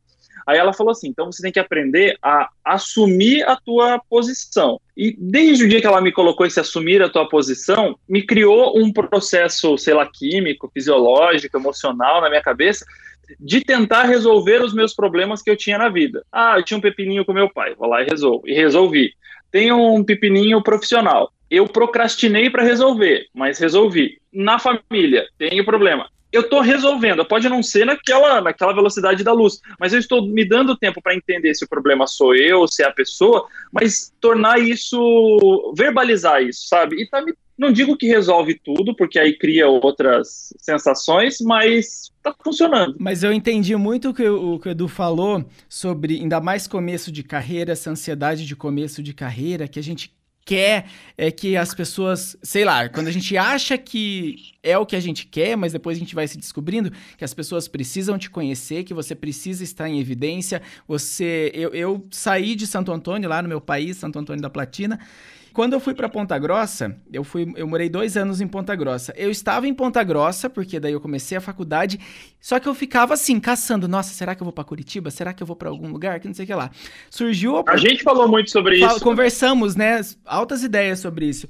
Aí ela falou assim: então você tem que aprender a assumir a tua posição. E desde o dia que ela me colocou esse assumir a tua posição, me criou um processo, sei lá, químico, fisiológico, emocional na minha cabeça de tentar resolver os meus problemas que eu tinha na vida. Ah, eu tinha um pepininho com meu pai, vou lá e resolvo. E resolvi. Tenho um pepininho profissional. Eu procrastinei para resolver, mas resolvi. Na família, tenho problema eu estou resolvendo. Pode não ser naquela, naquela velocidade da luz, mas eu estou me dando tempo para entender se o problema sou eu, se é a pessoa, mas tornar isso, verbalizar isso, sabe? E tá me não digo que resolve tudo, porque aí cria outras sensações, mas tá funcionando. Mas eu entendi muito o que o, que o Edu falou sobre, ainda mais começo de carreira, essa ansiedade de começo de carreira, que a gente quer é que as pessoas, sei lá, quando a gente acha que é o que a gente quer, mas depois a gente vai se descobrindo que as pessoas precisam te conhecer, que você precisa estar em evidência. Você, eu, eu saí de Santo Antônio lá no meu país, Santo Antônio da Platina, quando eu fui para Ponta Grossa, eu fui, eu morei dois anos em Ponta Grossa. Eu estava em Ponta Grossa porque daí eu comecei a faculdade, só que eu ficava assim caçando. Nossa, será que eu vou para Curitiba? Será que eu vou para algum lugar? Que não sei o que lá. Surgiu a... a gente falou muito sobre isso. Conversamos, né? Altas ideias sobre isso.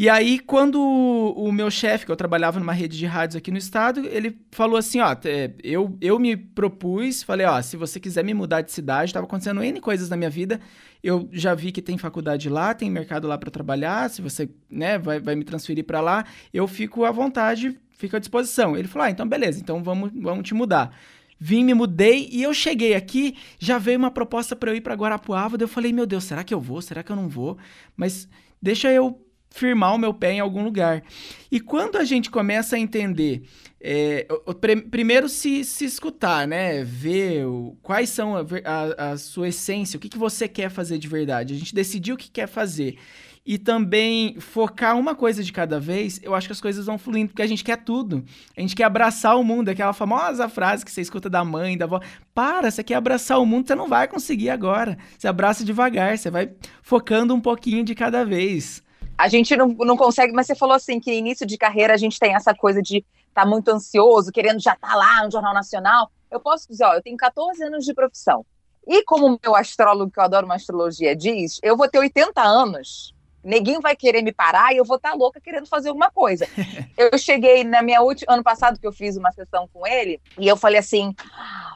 E aí, quando o meu chefe, que eu trabalhava numa rede de rádios aqui no estado, ele falou assim, ó, eu, eu me propus, falei, ó, se você quiser me mudar de cidade, estava acontecendo N coisas na minha vida, eu já vi que tem faculdade lá, tem mercado lá para trabalhar, se você, né, vai, vai me transferir para lá, eu fico à vontade, fico à disposição. Ele falou, ah, então beleza, então vamos, vamos te mudar. Vim, me mudei e eu cheguei aqui, já veio uma proposta para eu ir para Guarapuava, daí eu falei, meu Deus, será que eu vou? Será que eu não vou? Mas deixa eu firmar o meu pé em algum lugar. E quando a gente começa a entender, é, o, o, primeiro se, se escutar, né? Ver o, quais são a, a, a, sua essência, o que, que você quer fazer de verdade. A gente decidir o que quer fazer. E também focar uma coisa de cada vez, eu acho que as coisas vão fluindo, porque a gente quer tudo. A gente quer abraçar o mundo, aquela famosa frase que você escuta da mãe, da avó. Para, você quer abraçar o mundo, você não vai conseguir agora. Você abraça devagar, você vai focando um pouquinho de cada vez a gente não, não consegue, mas você falou assim que início de carreira a gente tem essa coisa de estar tá muito ansioso, querendo já estar tá lá no Jornal Nacional. Eu posso dizer, ó, eu tenho 14 anos de profissão. E como meu astrólogo, que eu adoro uma astrologia, diz, eu vou ter 80 anos Ninguém vai querer me parar e eu vou estar tá louca querendo fazer alguma coisa. *laughs* eu cheguei na minha última ano passado que eu fiz uma sessão com ele e eu falei assim: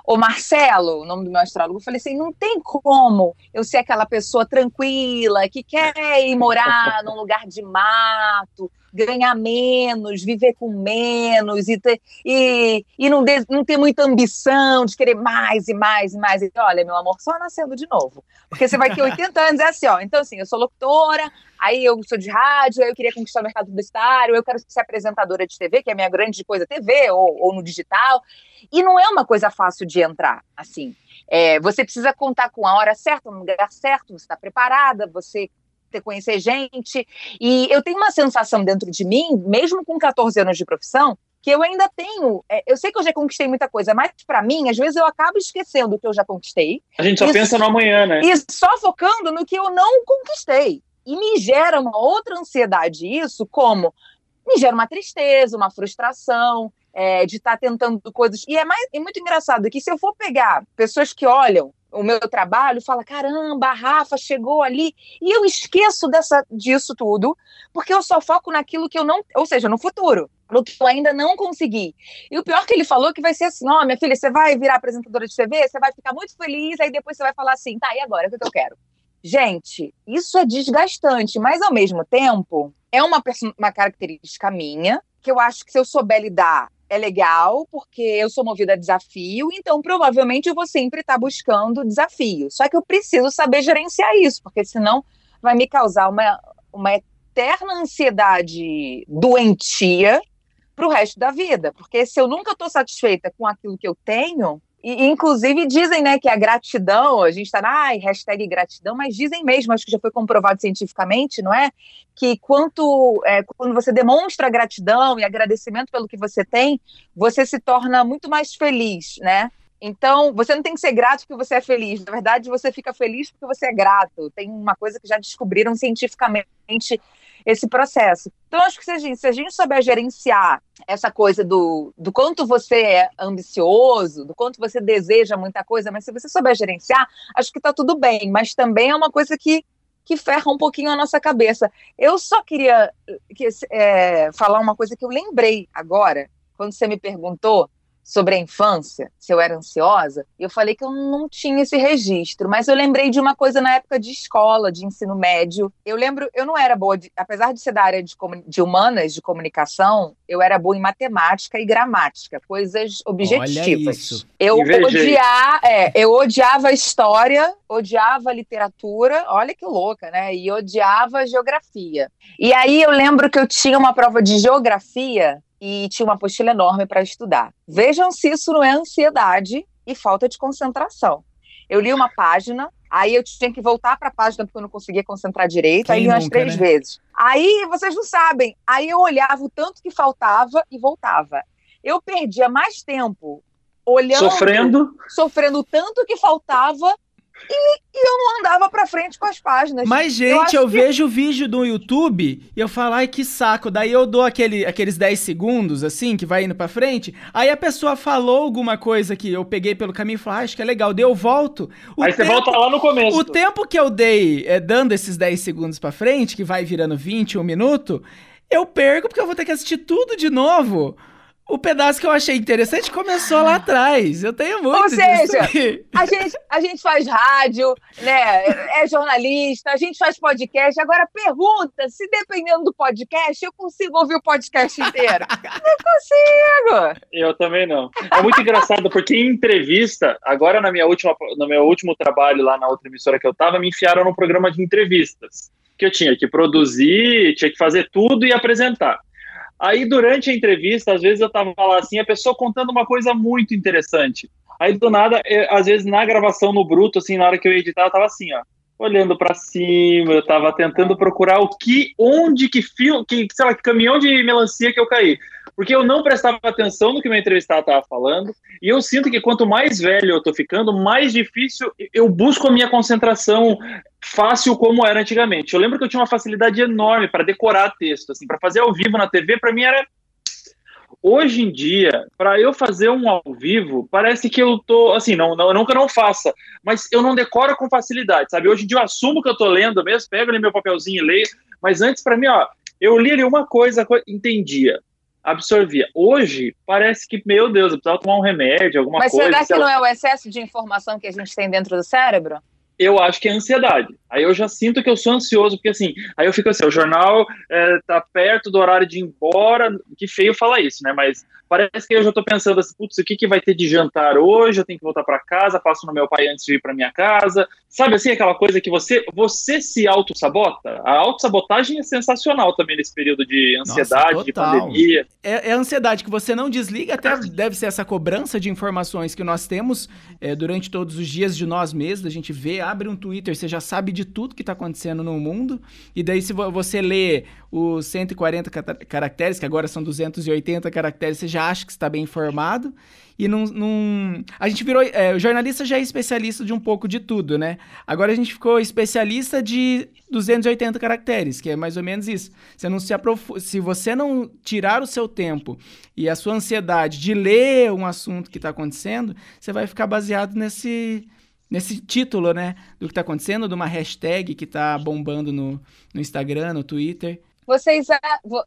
"O Marcelo, o nome do meu astrólogo, eu falei assim: "Não tem como eu ser aquela pessoa tranquila que quer ir morar num lugar de mato, ganhar menos, viver com menos e, ter, e, e não, de, não ter muita ambição de querer mais e mais e mais. E, olha, meu amor, só nascendo de novo. Porque você vai ter 80 anos, é assim, ó. Então, assim, eu sou locutora, aí eu sou de rádio, aí eu queria conquistar o mercado publicitário, eu quero ser apresentadora de TV, que é a minha grande coisa, TV ou, ou no digital. E não é uma coisa fácil de entrar, assim. É, você precisa contar com a hora certa, no lugar certo, você está preparada, você conhecer gente. E eu tenho uma sensação dentro de mim, mesmo com 14 anos de profissão, que eu ainda tenho. É, eu sei que eu já conquistei muita coisa, mas para mim, às vezes eu acabo esquecendo o que eu já conquistei. A gente só e, pensa no amanhã, né? E só focando no que eu não conquistei. E me gera uma outra ansiedade isso, como me gera uma tristeza, uma frustração. É, de estar tá tentando coisas. E é, mais, é muito engraçado que se eu for pegar pessoas que olham o meu trabalho, fala: caramba, a Rafa chegou ali, e eu esqueço dessa, disso tudo, porque eu só foco naquilo que eu não, ou seja, no futuro, no que eu ainda não consegui. E o pior que ele falou é que vai ser assim: ó, oh, minha filha, você vai virar apresentadora de TV, você vai ficar muito feliz, aí depois você vai falar assim: tá, e agora? O que, que eu quero? Gente, isso é desgastante, mas ao mesmo tempo é uma, uma característica minha que eu acho que se eu souber lidar é legal, porque eu sou movida a desafio, então provavelmente eu vou sempre estar buscando desafio. Só que eu preciso saber gerenciar isso, porque senão vai me causar uma, uma eterna ansiedade doentia para o resto da vida. Porque se eu nunca estou satisfeita com aquilo que eu tenho, e, inclusive, dizem né, que a gratidão, a gente está na hashtag gratidão, mas dizem mesmo, acho que já foi comprovado cientificamente, não é? Que quanto, é, quando você demonstra gratidão e agradecimento pelo que você tem, você se torna muito mais feliz, né? Então, você não tem que ser grato porque você é feliz. Na verdade, você fica feliz porque você é grato. Tem uma coisa que já descobriram cientificamente esse processo. Então, acho que se a gente, se a gente souber gerenciar essa coisa do, do quanto você é ambicioso, do quanto você deseja muita coisa, mas se você souber gerenciar, acho que está tudo bem. Mas também é uma coisa que, que ferra um pouquinho a nossa cabeça. Eu só queria que, é, falar uma coisa que eu lembrei agora, quando você me perguntou sobre a infância, se eu era ansiosa, eu falei que eu não tinha esse registro, mas eu lembrei de uma coisa na época de escola, de ensino médio. Eu lembro, eu não era boa, de, apesar de ser da área de, de, humanas, de comunicação, eu era boa em matemática e gramática, coisas objetivas. Eu odiava, é, eu odiava história, odiava literatura, olha que louca, né? E odiava geografia. E aí eu lembro que eu tinha uma prova de geografia e tinha uma apostila enorme para estudar. Vejam se isso não é ansiedade e falta de concentração. Eu li uma página, Aí eu tinha que voltar para a página porque eu não conseguia concentrar direito, Quem aí umas três né? vezes. Aí vocês não sabem, aí eu olhava o tanto que faltava e voltava. Eu perdia mais tempo olhando, sofrendo, sofrendo tanto que faltava e, e, eu não andava pra frente com as páginas. Mas, gente, eu, eu que... vejo o vídeo do YouTube e eu falo, ai, que saco. Daí eu dou aquele, aqueles 10 segundos, assim, que vai indo pra frente. Aí a pessoa falou alguma coisa que eu peguei pelo caminho e falei, ah, acho que é legal. Daí eu volto. O aí tempo, você volta lá no começo. O tempo que eu dei é, dando esses 10 segundos pra frente, que vai virando 20, um minuto, eu perco porque eu vou ter que assistir tudo de novo o pedaço que eu achei interessante começou lá atrás. Eu tenho muito Ou seja, a gente, a gente faz rádio, né? É jornalista, a gente faz podcast. Agora pergunta se dependendo do podcast, eu consigo ouvir o podcast inteiro. *laughs* não consigo. Eu também não. É muito engraçado porque em entrevista, agora na minha última, no meu último trabalho lá na outra emissora que eu tava, me enfiaram num programa de entrevistas que eu tinha que produzir, tinha que fazer tudo e apresentar. Aí, durante a entrevista, às vezes eu tava lá assim, a pessoa contando uma coisa muito interessante. Aí, do nada, eu, às vezes na gravação no bruto, assim, na hora que eu ia editar, eu tava assim, ó, olhando para cima, eu tava tentando procurar o que, onde, que fio, que, sei lá, que caminhão de melancia que eu caí. Porque eu não prestava atenção no que meu entrevistado estava falando, e eu sinto que quanto mais velho eu tô ficando, mais difícil eu busco a minha concentração fácil como era antigamente. Eu lembro que eu tinha uma facilidade enorme para decorar texto, assim, para fazer ao vivo na TV, para mim era Hoje em dia, para eu fazer um ao vivo, parece que eu tô, assim, não, não, não que eu não faça, mas eu não decoro com facilidade, sabe? Hoje em dia eu assumo que eu tô lendo mesmo, pego ali meu papelzinho e leio, mas antes para mim, ó, eu li ali uma coisa, entendia, absorvia. Hoje, parece que, meu Deus, eu precisava tomar um remédio, alguma mas coisa. Mas será que não é o excesso de informação que a gente tem dentro do cérebro? eu acho que é ansiedade. Aí eu já sinto que eu sou ansioso, porque assim, aí eu fico assim, o jornal é, tá perto do horário de ir embora, que feio falar isso, né? Mas parece que eu já tô pensando assim, putz, o que, que vai ter de jantar hoje? Eu tenho que voltar para casa, passo no meu pai antes de ir para minha casa. Sabe assim, aquela coisa que você você se auto-sabota? A auto-sabotagem é sensacional também nesse período de ansiedade, Nossa, de pandemia. É, é a ansiedade que você não desliga, até deve ser essa cobrança de informações que nós temos é, durante todos os dias de nós mesmos, a gente vê, abre um Twitter, você já sabe de tudo que está acontecendo no mundo, e daí se você lê os 140 caracteres, que agora são 280 caracteres, você já acha que está bem informado. E não. A gente virou. É, o jornalista já é especialista de um pouco de tudo, né? Agora a gente ficou especialista de 280 caracteres, que é mais ou menos isso. Você não se aprof... Se você não tirar o seu tempo e a sua ansiedade de ler um assunto que está acontecendo, você vai ficar baseado nesse nesse título, né, do que está acontecendo, de uma hashtag que está bombando no, no Instagram, no Twitter. Vocês.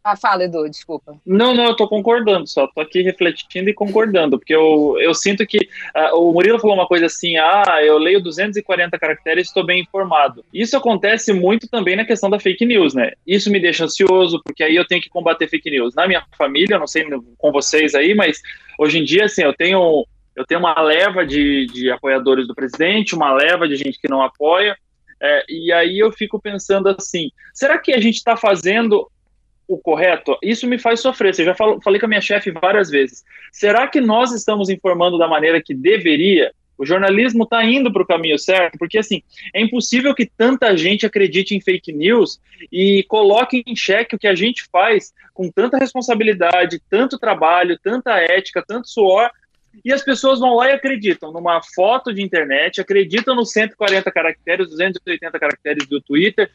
Ah, fala, Edu, desculpa. Não, não, eu tô concordando só. Tô aqui refletindo e concordando, porque eu, eu sinto que. Uh, o Murilo falou uma coisa assim: ah, eu leio 240 caracteres e estou bem informado. Isso acontece muito também na questão da fake news, né? Isso me deixa ansioso, porque aí eu tenho que combater fake news. Na minha família, não sei com vocês aí, mas hoje em dia, assim, eu tenho. Eu tenho uma leva de, de apoiadores do presidente, uma leva de gente que não apoia, é, e aí eu fico pensando assim: será que a gente está fazendo o correto? Isso me faz sofrer. Eu já falo, falei com a minha chefe várias vezes. Será que nós estamos informando da maneira que deveria? O jornalismo está indo para o caminho certo, porque assim é impossível que tanta gente acredite em fake news e coloque em xeque o que a gente faz com tanta responsabilidade, tanto trabalho, tanta ética, tanto suor e as pessoas vão lá e acreditam numa foto de internet, acreditam nos 140 caracteres, 280 caracteres do Twitter.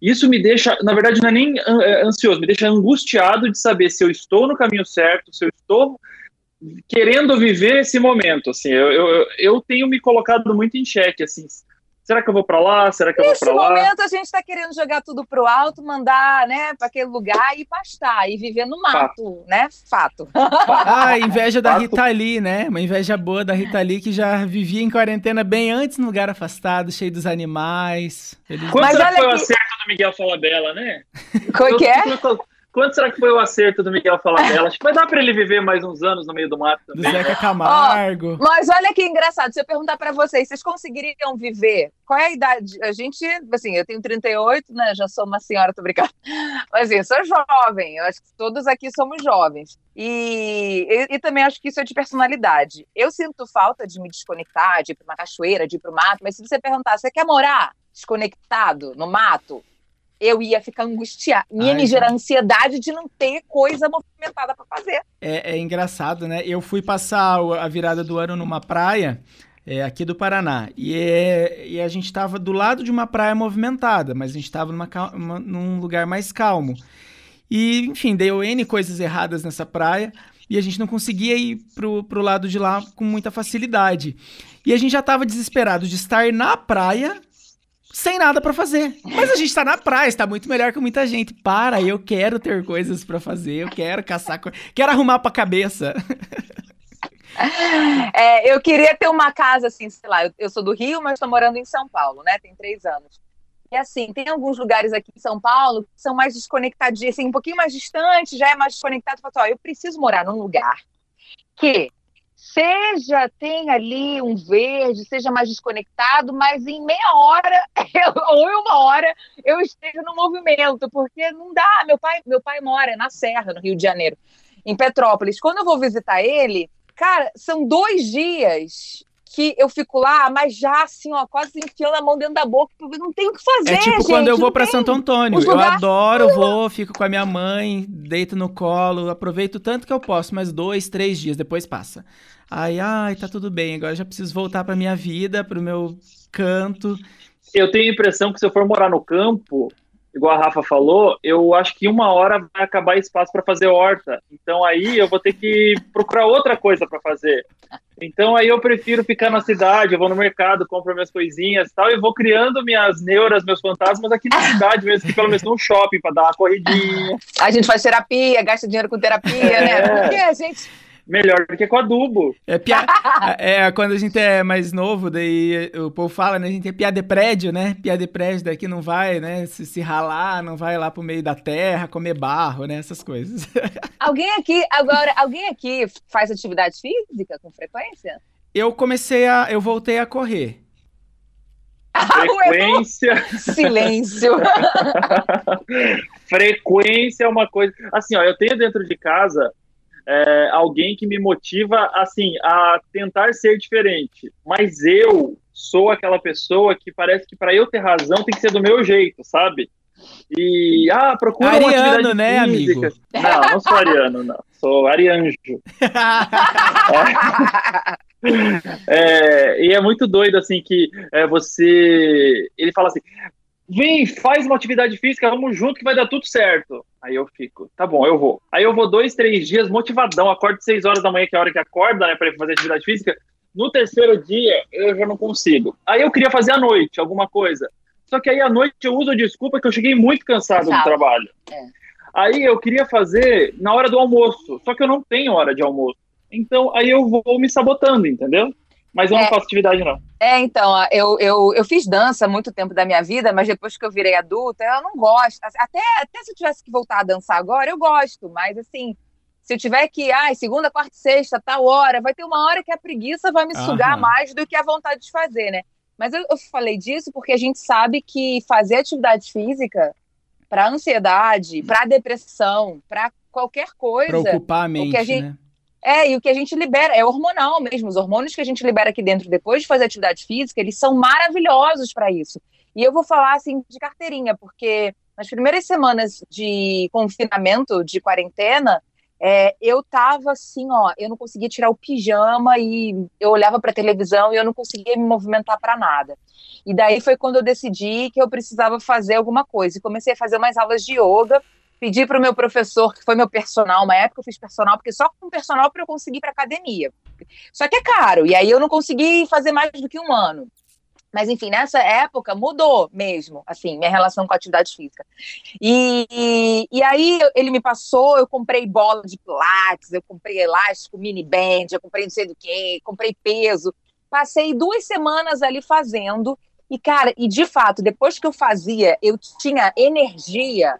Isso me deixa, na verdade, não é nem é, ansioso, me deixa angustiado de saber se eu estou no caminho certo, se eu estou querendo viver esse momento. Assim, eu, eu, eu tenho me colocado muito em xeque, assim, Será que eu vou para lá? Será que eu Nesse vou para lá? Nesse momento a gente está querendo jogar tudo pro alto, mandar, né, para aquele lugar e pastar e viver no mato, Fato. né? Fato. Ah, *laughs* inveja da Rita Lee, né? Uma inveja boa da Rita Lee que já vivia em quarentena bem antes no lugar afastado, cheio dos animais. Feliz... Quanto Mas será que foi que... o acerto do Miguel Falabella, né? Como que é? Quanto será que foi o acerto do Miguel falar dela? Acho que vai dar para ele viver mais uns anos no meio do mato também. Do Zeca Camargo. Oh, mas olha que engraçado, se eu perguntar para vocês, vocês conseguiriam viver? Qual é a idade? A gente, assim, eu tenho 38, né? Já sou uma senhora, tô brincando. *laughs* Mas assim, eu sou jovem, eu acho que todos aqui somos jovens. E, e, e, também acho que isso é de personalidade. Eu sinto falta de me desconectar, de ir para uma cachoeira, de ir para o mato, mas se você perguntar, você quer morar desconectado no mato? Eu ia ficar angustiada. Ia me gerar ansiedade de não ter coisa movimentada para fazer. É, é, engraçado, né? Eu fui passar a virada do ano numa praia é, aqui do Paraná. E, é, e a gente estava do lado de uma praia movimentada, mas a gente estava num lugar mais calmo. E, enfim, deu N coisas erradas nessa praia e a gente não conseguia ir pro, pro lado de lá com muita facilidade. E a gente já estava desesperado de estar na praia sem nada para fazer. Mas a gente tá na praia, está muito melhor que muita gente. Para, eu quero ter coisas para fazer, eu quero caçar, quero arrumar pra cabeça. É, eu queria ter uma casa assim, sei lá, eu, sou do Rio, mas estou morando em São Paulo, né? Tem três anos. E assim, tem alguns lugares aqui em São Paulo que são mais desconectados, assim, um pouquinho mais distante, já é mais desconectado. Falo, assim, ó, eu preciso morar num lugar que seja tem ali um verde, seja mais desconectado, mas em meia hora *laughs* eu, ou em uma hora eu esteja no movimento, porque não dá. Meu pai, meu pai mora na Serra, no Rio de Janeiro, em Petrópolis. Quando eu vou visitar ele, cara, são dois dias que eu fico lá, mas já assim, ó, quase enfiando a mão dentro da boca, porque não tem o que fazer. É tipo gente, quando eu vou para Santo Antônio. Eu adoro, vou, fico com a minha mãe, deito no colo, aproveito tanto que eu posso, mas dois, três dias depois passa. Aí, ai, tá tudo bem, agora já preciso voltar pra minha vida, pro meu canto. Eu tenho a impressão que se eu for morar no campo, igual a Rafa falou, eu acho que uma hora vai acabar espaço para fazer horta. Então aí eu vou ter que procurar outra coisa para fazer. Então aí eu prefiro ficar na cidade, eu vou no mercado, compro minhas coisinhas e tal, e vou criando minhas neuras, meus fantasmas aqui na cidade mesmo, que pelo menos no shopping para dar uma corridinha. A gente faz terapia, gasta dinheiro com terapia, né? é. né? Porque a gente melhor do que com adubo. É, pia... é quando a gente é mais novo, daí o povo fala, né? A gente é piada de prédio, né? Piada de prédio daqui não vai, né? Se, se ralar, não vai lá pro meio da terra, comer barro, né? Essas coisas. *laughs* Alguém aqui, agora, alguém aqui faz atividade física com frequência? Eu comecei a. Eu voltei a correr. Frequência. Silêncio. *laughs* Frequência é uma coisa. Assim, ó, eu tenho dentro de casa é, alguém que me motiva assim a tentar ser diferente. Mas eu sou aquela pessoa que parece que para eu ter razão tem que ser do meu jeito, sabe? E ah, procura ariano, uma atividade né, física. amigo? Não, não sou ariano, não. Sou arianjo. *laughs* é, e é muito doido assim que é, você, ele fala assim, vem, faz uma atividade física, vamos junto que vai dar tudo certo. Aí eu fico, tá bom, eu vou. Aí eu vou dois, três dias motivadão, acordo seis horas da manhã, que é a hora que acorda, né, pra fazer atividade física. No terceiro dia, eu já não consigo. Aí eu queria fazer à noite alguma coisa. Só que aí à noite eu uso a desculpa que eu cheguei muito cansado do trabalho. É. Aí eu queria fazer na hora do almoço, só que eu não tenho hora de almoço. Então aí eu vou me sabotando, entendeu? Mas eu é, não faço atividade, não. É, então, eu, eu, eu fiz dança muito tempo da minha vida, mas depois que eu virei adulta, eu não gosto. Até, até se eu tivesse que voltar a dançar agora, eu gosto, mas assim, se eu tiver que, ai, segunda, quarta e sexta, tal hora, vai ter uma hora que a preguiça vai me Aham. sugar mais do que a vontade de fazer, né? Mas eu, eu falei disso porque a gente sabe que fazer atividade física para ansiedade, para depressão, para qualquer coisa. Para ocupar a mente, a gente, né? É, e o que a gente libera é hormonal mesmo. Os hormônios que a gente libera aqui dentro depois de fazer atividade física, eles são maravilhosos para isso. E eu vou falar assim de carteirinha, porque nas primeiras semanas de confinamento, de quarentena, é, eu tava assim, ó, eu não conseguia tirar o pijama e eu olhava para televisão e eu não conseguia me movimentar para nada. E daí foi quando eu decidi que eu precisava fazer alguma coisa. E comecei a fazer umas aulas de yoga pedi para o meu professor, que foi meu personal, uma época eu fiz personal, porque só com personal para eu conseguir ir para academia. Só que é caro, e aí eu não consegui fazer mais do que um ano. Mas, enfim, nessa época mudou mesmo, assim, minha relação com a atividade física. E, e, e, aí ele me passou, eu comprei bola de pilates, eu comprei elástico, mini band, eu comprei não sei do que, comprei peso. Passei duas semanas ali fazendo. E, cara, e de fato, depois que eu fazia, eu tinha energia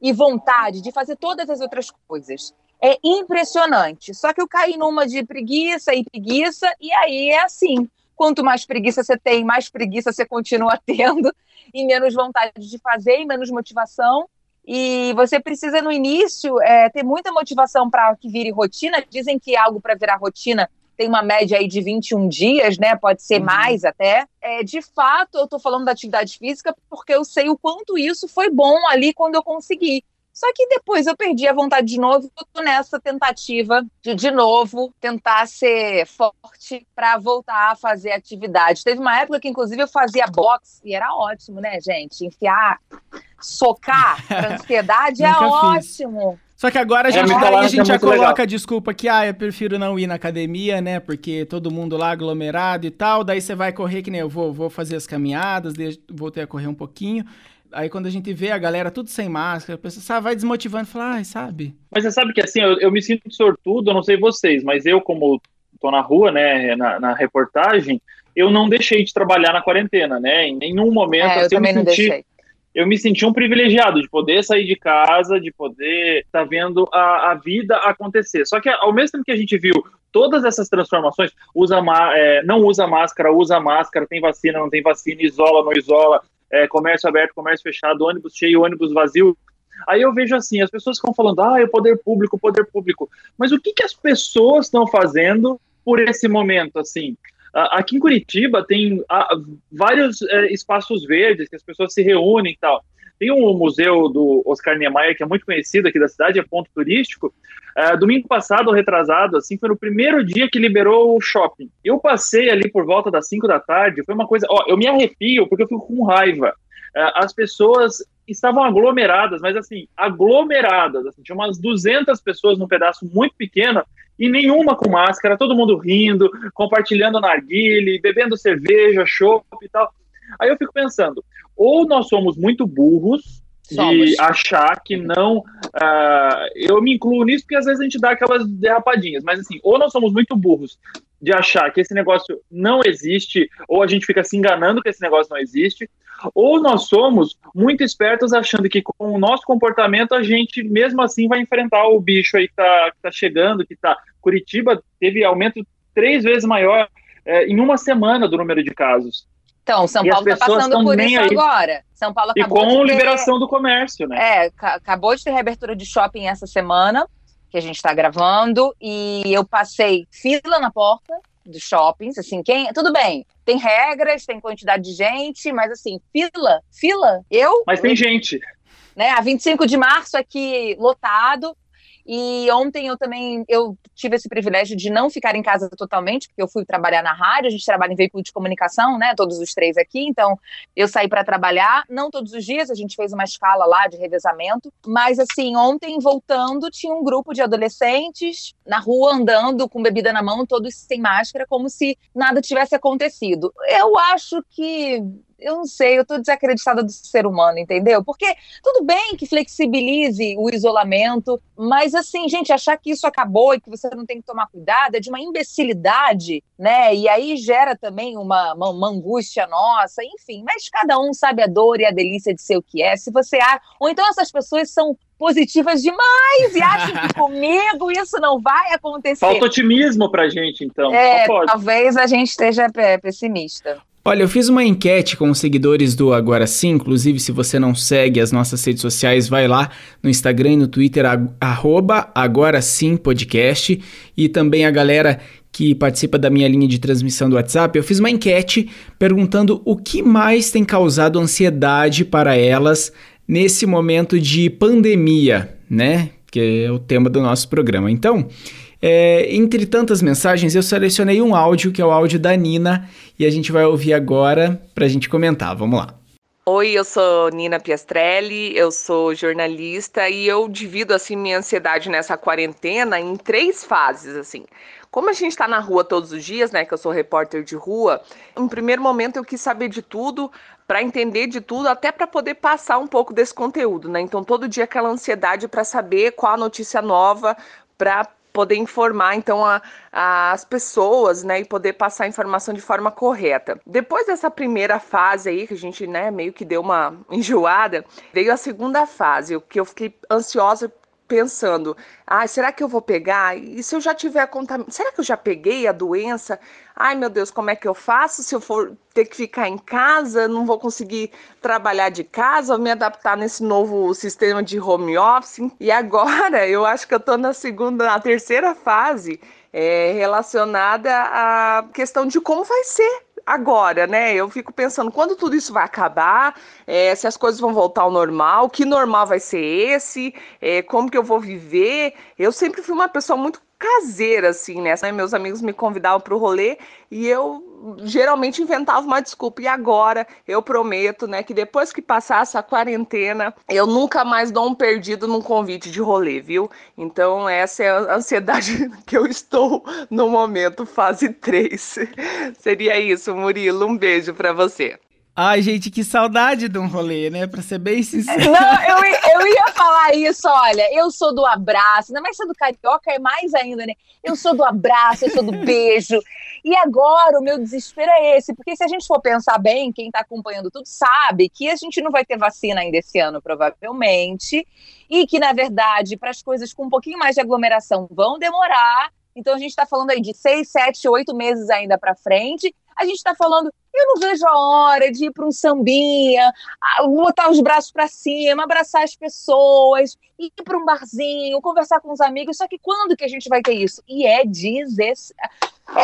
e vontade de fazer todas as outras coisas. É impressionante. Só que eu caí numa de preguiça e preguiça, e aí é assim. Quanto mais preguiça você tem, mais preguiça você continua *laughs* tendo, e menos vontade de fazer, e menos motivação. E você precisa, no início, é, ter muita motivação para que vire rotina. Dizem que algo para virar rotina tem uma média aí de 21 dias, né? Pode ser uhum. mais até. É, de fato, eu estou falando da atividade física porque eu sei o quanto isso foi bom ali quando eu consegui. Só que depois eu perdi a vontade de novo, eu tô nessa tentativa de de novo tentar ser forte para voltar a fazer atividade. Teve uma época que inclusive eu fazia boxe e era ótimo, né, gente? Enfiar, socar pra *laughs* ansiedade é ótimo. Só que agora a é, gente, é, a gente já coloca legal. a desculpa que, ah, eu prefiro não ir na academia, né? Porque todo mundo lá aglomerado e tal. Daí você vai correr, que nem eu vou, vou fazer as caminhadas, voltei a correr um pouquinho. Aí quando a gente vê a galera tudo sem máscara, a pessoa sabe, vai desmotivando e fala, ai, sabe. Mas você sabe que assim, eu, eu me sinto sortudo, eu não sei vocês, mas eu, como tô na rua, né, na, na reportagem, eu não deixei de trabalhar na quarentena, né? Em nenhum momento é, eu, assim, eu me senti. Eu me senti um privilegiado de poder sair de casa, de poder estar tá vendo a, a vida acontecer. Só que ao mesmo tempo que a gente viu todas essas transformações, usa é, não usa máscara, usa máscara, tem vacina, não tem vacina, isola, não isola, é, comércio aberto, comércio fechado, ônibus cheio, ônibus vazio. Aí eu vejo assim, as pessoas ficam falando, ah, é o poder público, o poder público. Mas o que, que as pessoas estão fazendo por esse momento, assim? Aqui em Curitiba tem vários é, espaços verdes que as pessoas se reúnem e tal. Tem um museu do Oscar Niemeyer, que é muito conhecido aqui da cidade, é ponto turístico. Uh, domingo passado, retrasado, assim, foi no primeiro dia que liberou o shopping. Eu passei ali por volta das 5 da tarde, foi uma coisa. Ó, eu me arrepio porque eu fico com raiva. Uh, as pessoas estavam aglomeradas, mas assim, aglomeradas. Assim, tinha umas 200 pessoas num pedaço muito pequeno e nenhuma com máscara, todo mundo rindo, compartilhando narguile, bebendo cerveja, chopp e tal. Aí eu fico pensando, ou nós somos muito burros de somos. achar que não. Uh, eu me incluo nisso porque às vezes a gente dá aquelas derrapadinhas, mas assim, ou nós somos muito burros de achar que esse negócio não existe, ou a gente fica se enganando que esse negócio não existe, ou nós somos muito espertos achando que com o nosso comportamento a gente mesmo assim vai enfrentar o bicho aí que tá, que tá chegando, que tá. Curitiba teve aumento três vezes maior é, em uma semana do número de casos. Então, São Paulo está passando por isso aí. agora. São Paulo acabou e com ter... liberação do comércio, né? É, acabou de ter reabertura de shopping essa semana, que a gente está gravando, e eu passei fila na porta dos shoppings, assim, quem, tudo bem, tem regras, tem quantidade de gente, mas assim, fila, fila, eu... Mas tem gente. Né, a 25 de março aqui lotado, e ontem eu também eu tive esse privilégio de não ficar em casa totalmente, porque eu fui trabalhar na rádio, a gente trabalha em veículo de comunicação, né? Todos os três aqui, então eu saí para trabalhar, não todos os dias, a gente fez uma escala lá de revezamento, mas assim, ontem voltando, tinha um grupo de adolescentes na rua andando com bebida na mão, todos sem máscara, como se nada tivesse acontecido. Eu acho que eu não sei, eu tô desacreditada do ser humano, entendeu? Porque tudo bem que flexibilize o isolamento, mas assim, gente, achar que isso acabou e que você não tem que tomar cuidado é de uma imbecilidade, né? E aí gera também uma, uma, uma angústia nossa, enfim, mas cada um sabe a dor e a delícia de ser o que é. Se você há, ou então essas pessoas são positivas demais e acham que *laughs* comigo isso não vai acontecer. Falta otimismo pra gente, então. É, talvez a gente esteja pessimista. Olha, eu fiz uma enquete com os seguidores do Agora Sim, inclusive se você não segue as nossas redes sociais, vai lá no Instagram e no Twitter, arroba Agora Sim Podcast, e também a galera que participa da minha linha de transmissão do WhatsApp, eu fiz uma enquete perguntando o que mais tem causado ansiedade para elas nesse momento de pandemia, né? Que é o tema do nosso programa. Então, é, entre tantas mensagens, eu selecionei um áudio, que é o áudio da Nina, e a gente vai ouvir agora para a gente comentar. Vamos lá. Oi, eu sou Nina Piastrelli, eu sou jornalista e eu divido assim minha ansiedade nessa quarentena em três fases assim. Como a gente está na rua todos os dias, né, que eu sou repórter de rua, em primeiro momento eu quis saber de tudo, para entender de tudo, até para poder passar um pouco desse conteúdo, né? Então todo dia aquela ansiedade para saber qual a notícia nova para poder informar então a, a, as pessoas, né, e poder passar a informação de forma correta. Depois dessa primeira fase aí que a gente, né, meio que deu uma *laughs* enjoada, veio a segunda fase, o que eu fiquei ansiosa pensando, ah, será que eu vou pegar? E se eu já tiver contaminado? Será que eu já peguei a doença? Ai, meu Deus, como é que eu faço? Se eu for ter que ficar em casa, não vou conseguir trabalhar de casa, me adaptar nesse novo sistema de home office. E agora eu acho que eu tô na segunda, na terceira fase é, relacionada à questão de como vai ser agora, né? Eu fico pensando quando tudo isso vai acabar, é, se as coisas vão voltar ao normal, que normal vai ser esse, é, como que eu vou viver. Eu sempre fui uma pessoa muito caseira, assim, né? Meus amigos me convidavam para o rolê e eu geralmente inventava uma desculpa. E agora eu prometo, né, que depois que passar essa quarentena, eu nunca mais dou um perdido num convite de rolê, viu? Então, essa é a ansiedade *laughs* que eu estou no momento, fase 3. *laughs* Seria isso, Murilo. Um beijo para você. Ai, gente, que saudade de um rolê, né? Pra ser bem *laughs* sincero. Não, eu, eu ia falar isso, olha. Eu sou do abraço, ainda mais sendo carioca, é mais ainda, né? Eu sou do abraço, eu sou do beijo. E agora o meu desespero é esse, porque se a gente for pensar bem, quem tá acompanhando tudo sabe que a gente não vai ter vacina ainda esse ano, provavelmente. E que, na verdade, para as coisas com um pouquinho mais de aglomeração vão demorar. Então a gente está falando aí de seis, sete, oito meses ainda para frente. A gente está falando, eu não vejo a hora de ir para um sambinha, botar os braços para cima, abraçar as pessoas, ir para um barzinho, conversar com os amigos. Só que quando que a gente vai ter isso? E é, é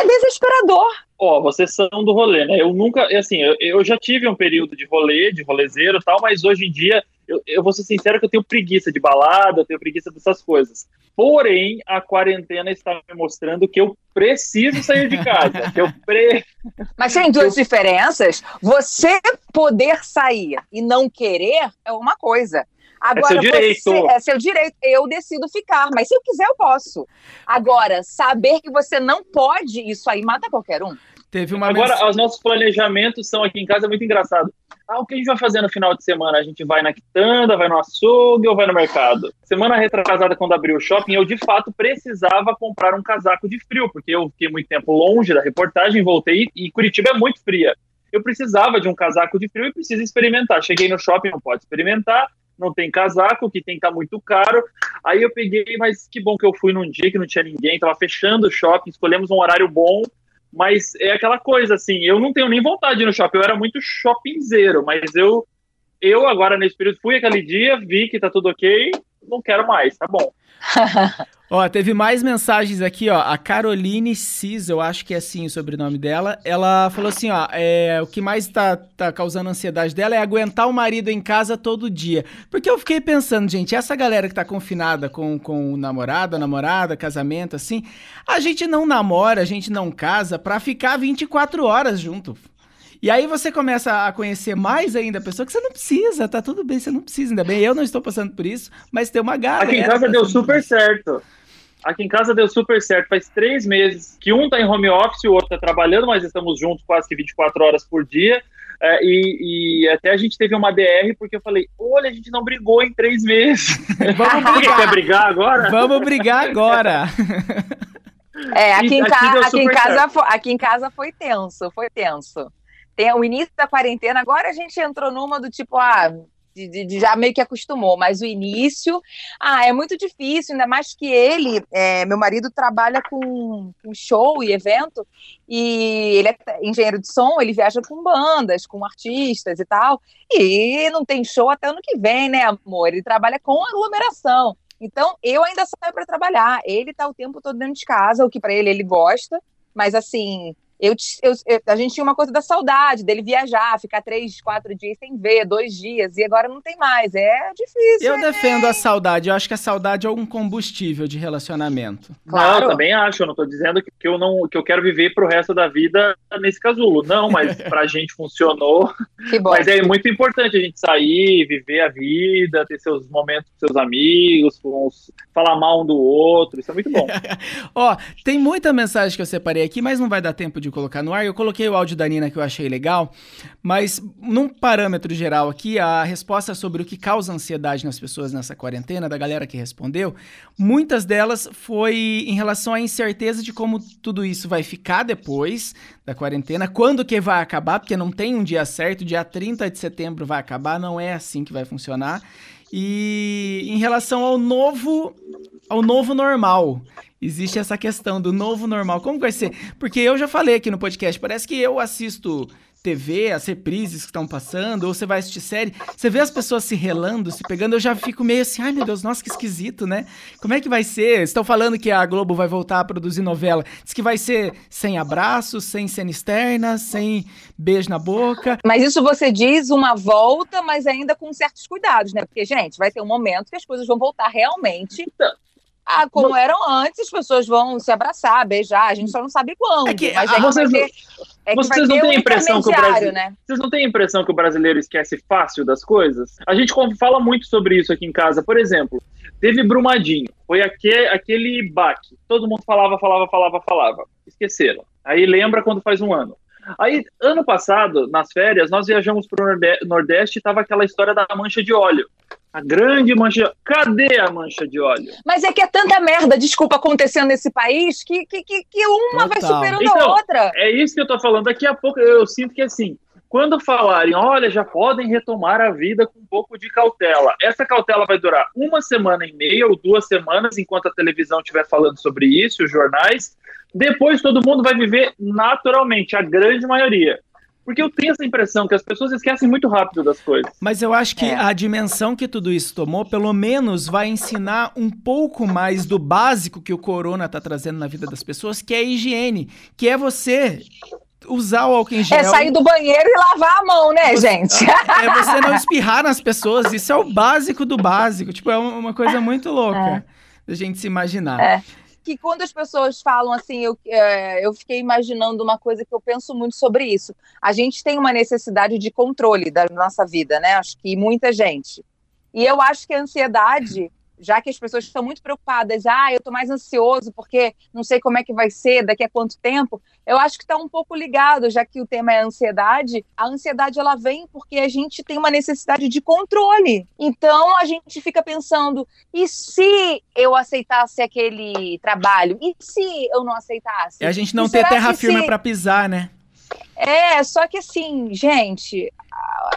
desesperador. Ó, oh, vocês são do rolê, né? Eu nunca, assim, eu, eu já tive um período de rolê, de rolezeiro e tal, mas hoje em dia eu, eu vou ser sincero que eu tenho preguiça de balada, eu tenho preguiça dessas coisas. Porém, a quarentena está me mostrando que eu preciso sair de casa. que eu pre... *laughs* Mas tem duas eu... diferenças. Você poder sair e não querer é uma coisa. Agora, é seu direito. Você, é seu direito. Eu decido ficar, mas se eu quiser, eu posso. Agora, saber que você não pode, isso aí mata qualquer um. Teve uma Agora, os nossos planejamentos são aqui em casa muito engraçado. Ah, o que a gente vai fazer no final de semana? A gente vai na quitanda, vai no açougue ou vai no mercado? Semana retrasada, quando abriu o shopping, eu de fato precisava comprar um casaco de frio, porque eu fiquei muito tempo longe da reportagem, voltei e Curitiba é muito fria. Eu precisava de um casaco de frio e preciso experimentar. Cheguei no shopping, não pode experimentar, não tem casaco, que tem que estar tá muito caro. Aí eu peguei, mas que bom que eu fui num dia que não tinha ninguém, tava fechando o shopping, escolhemos um horário bom mas é aquela coisa, assim, eu não tenho nem vontade de ir no shopping. Eu era muito shoppingzeiro, mas eu, eu agora nesse período fui aquele dia, vi que tá tudo ok, não quero mais, tá bom. *laughs* ó, teve mais mensagens aqui, ó. A Caroline Cis, eu acho que é assim o sobrenome dela. Ela falou assim, ó, é, o que mais tá, tá causando ansiedade dela é aguentar o marido em casa todo dia. Porque eu fiquei pensando, gente, essa galera que tá confinada com, com o namorado, a namorada, casamento, assim, a gente não namora, a gente não casa pra ficar 24 horas junto. E aí você começa a conhecer mais ainda a pessoa que você não precisa, tá tudo bem, você não precisa, ainda bem. Eu não estou passando por isso, mas tem uma galera. Aqui em casa deu super certo. Aqui em casa deu super certo. Faz três meses que um tá em home office e o outro tá trabalhando, mas estamos juntos quase que 24 horas por dia. É, e, e, até a gente teve uma DR porque eu falei: olha, a gente não brigou em três meses. *laughs* Vamos brigar. Quer brigar agora? Vamos brigar agora. É, aqui, em, ca aqui, em casa, aqui em casa foi tenso, foi tenso tem o início da quarentena, agora a gente entrou numa do tipo, ah, de, de, de, já meio que acostumou, mas o início, ah, é muito difícil, ainda mais que ele, é, meu marido trabalha com, com, show e evento, e ele é engenheiro de som, ele viaja com bandas, com artistas e tal, e não tem show até ano que vem, né, amor? Ele trabalha com aglomeração. Então, eu ainda saio para trabalhar. Ele tá o tempo todo dentro de casa, o que para ele ele gosta, mas assim, eu, eu, eu, a gente tinha uma coisa da saudade dele viajar, ficar três, quatro dias sem ver, dois dias, e agora não tem mais. É difícil. Eu é defendo a saudade. Eu acho que a saudade é um combustível de relacionamento. Claro. Não, eu também acho. Eu não tô dizendo que, que, eu não que eu quero viver pro resto da vida nesse casulo. Não, mas *laughs* pra gente funcionou. Que bom. Mas é muito importante a gente sair, viver a vida, ter seus momentos com seus amigos, com os, falar mal um do outro. Isso é muito bom. *laughs* Ó, tem muita mensagem que eu separei aqui, mas não vai dar tempo de colocar no ar. Eu coloquei o áudio da Nina que eu achei legal, mas num parâmetro geral aqui, a resposta sobre o que causa ansiedade nas pessoas nessa quarentena, da galera que respondeu, muitas delas foi em relação à incerteza de como tudo isso vai ficar depois da quarentena, quando que vai acabar, porque não tem um dia certo, dia 30 de setembro vai acabar, não é assim que vai funcionar. E em relação ao novo ao novo normal. Existe essa questão do novo normal. Como vai ser? Porque eu já falei aqui no podcast, parece que eu assisto TV, as reprises que estão passando, ou você vai assistir série, você vê as pessoas se relando, se pegando, eu já fico meio assim, ai meu Deus, nossa, que esquisito, né? Como é que vai ser? Estão falando que a Globo vai voltar a produzir novela. Diz que vai ser sem abraços, sem cena externa, sem beijo na boca. Mas isso você diz uma volta, mas ainda com certos cuidados, né? Porque, gente, vai ter um momento que as coisas vão voltar realmente então, ah, como eram antes, as pessoas vão se abraçar, beijar, a gente só não sabe quando. É que, mas é vocês, ter, é vocês não têm a impressão que o brasileiro, né? Vocês não têm a impressão que o brasileiro esquece fácil das coisas? A gente fala muito sobre isso aqui em casa. Por exemplo, teve Brumadinho, foi aquele, aquele baque. Todo mundo falava, falava, falava, falava. Esqueceram. Aí lembra quando faz um ano. Aí, ano passado, nas férias, nós viajamos para o Nordeste e tava aquela história da mancha de óleo. A grande mancha. Cadê a mancha de óleo? Mas é que é tanta merda, desculpa, acontecendo nesse país que, que, que, que uma Total. vai superando então, a outra. É isso que eu tô falando. Daqui a pouco eu sinto que assim. Quando falarem, olha, já podem retomar a vida com um pouco de cautela. Essa cautela vai durar uma semana e meia ou duas semanas, enquanto a televisão estiver falando sobre isso, os jornais. Depois todo mundo vai viver naturalmente, a grande maioria. Porque eu tenho essa impressão que as pessoas esquecem muito rápido das coisas. Mas eu acho que é. a dimensão que tudo isso tomou, pelo menos, vai ensinar um pouco mais do básico que o corona está trazendo na vida das pessoas, que é a higiene, que é você usar o álcool em gel. É sair do banheiro e lavar a mão, né, você, gente? *laughs* É você não espirrar nas pessoas. Isso é o básico do básico. Tipo, é uma coisa muito louca é. da gente se imaginar. É que quando as pessoas falam assim, eu, é, eu fiquei imaginando uma coisa que eu penso muito sobre isso. A gente tem uma necessidade de controle da nossa vida, né? Acho que muita gente. E eu acho que a ansiedade já que as pessoas estão muito preocupadas, ah, eu estou mais ansioso porque não sei como é que vai ser, daqui a quanto tempo, eu acho que está um pouco ligado, já que o tema é ansiedade. A ansiedade ela vem porque a gente tem uma necessidade de controle. Então a gente fica pensando, e se eu aceitasse aquele trabalho? E se eu não aceitasse? É a gente não e ter terra firme se... para pisar, né? É, só que assim, gente,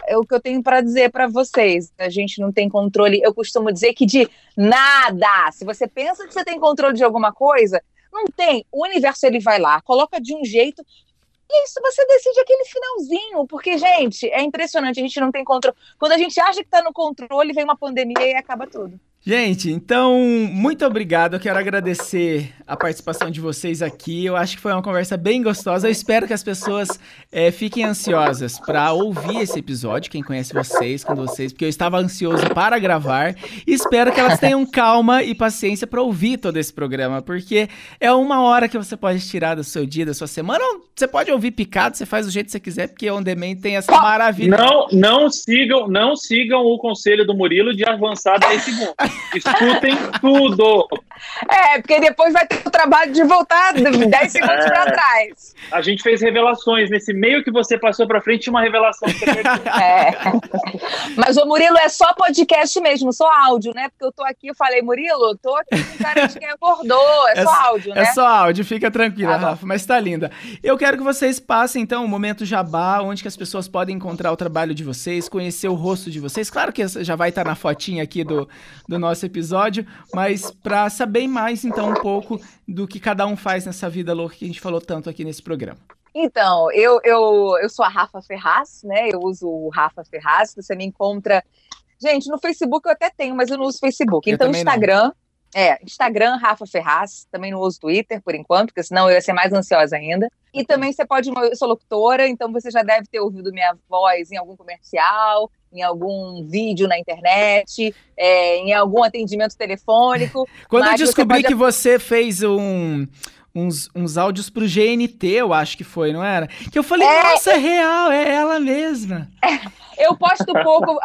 é o que eu tenho para dizer para vocês. A gente não tem controle. Eu costumo dizer que de nada. Se você pensa que você tem controle de alguma coisa, não tem. O universo ele vai lá, coloca de um jeito. E isso você decide aquele finalzinho, porque, gente, é impressionante, a gente não tem controle. Quando a gente acha que está no controle, vem uma pandemia e acaba tudo. Gente, então, muito obrigado. Eu quero agradecer a participação de vocês aqui. Eu acho que foi uma conversa bem gostosa. Eu espero que as pessoas é, fiquem ansiosas para ouvir esse episódio. Quem conhece vocês, com vocês, porque eu estava ansioso para gravar. E espero que elas tenham calma e paciência para ouvir todo esse programa, porque é uma hora que você pode tirar do seu dia, da sua semana. Você pode ouvir picado, você faz do jeito que você quiser, porque o On Demand tem essa maravilha. Não, não sigam, não sigam o conselho do Murilo de avançar 10 segundos. Escutem tudo. É, porque depois vai ter o trabalho de voltar 10 *laughs* segundos é, para trás. A gente fez revelações. Nesse meio que você passou para frente, tinha uma revelação. Que você *laughs* é. Mas o Murilo é só podcast mesmo, só áudio, né? Porque eu tô aqui, eu falei, Murilo, tô aqui com cara de quem acordou. É, é só áudio, né? É só áudio, fica tranquila, ah, Rafa, mas tá linda. Eu quero que vocês passem, então, o um momento jabá, onde que as pessoas podem encontrar o trabalho de vocês, conhecer o rosto de vocês. Claro que já vai estar na fotinha aqui do, do nosso episódio, mas para saber mais, então, um pouco do que cada um faz nessa vida louca que a gente falou tanto aqui nesse programa. Então, eu, eu, eu sou a Rafa Ferraz, né? Eu uso o Rafa Ferraz. Você me encontra. Gente, no Facebook eu até tenho, mas eu não uso Facebook. Eu então, Instagram. Não. É, Instagram, Rafa Ferraz. Também não uso Twitter por enquanto, porque senão eu ia ser mais ansiosa ainda. E também você pode. Eu sou locutora, então você já deve ter ouvido minha voz em algum comercial, em algum vídeo na internet, é, em algum atendimento telefônico. *laughs* Quando eu descobri você pode... que você fez um. Uns, uns áudios pro GNT, eu acho que foi, não era? Que eu falei, é, nossa, é real, é ela mesma. É, *laughs* eu posto pouco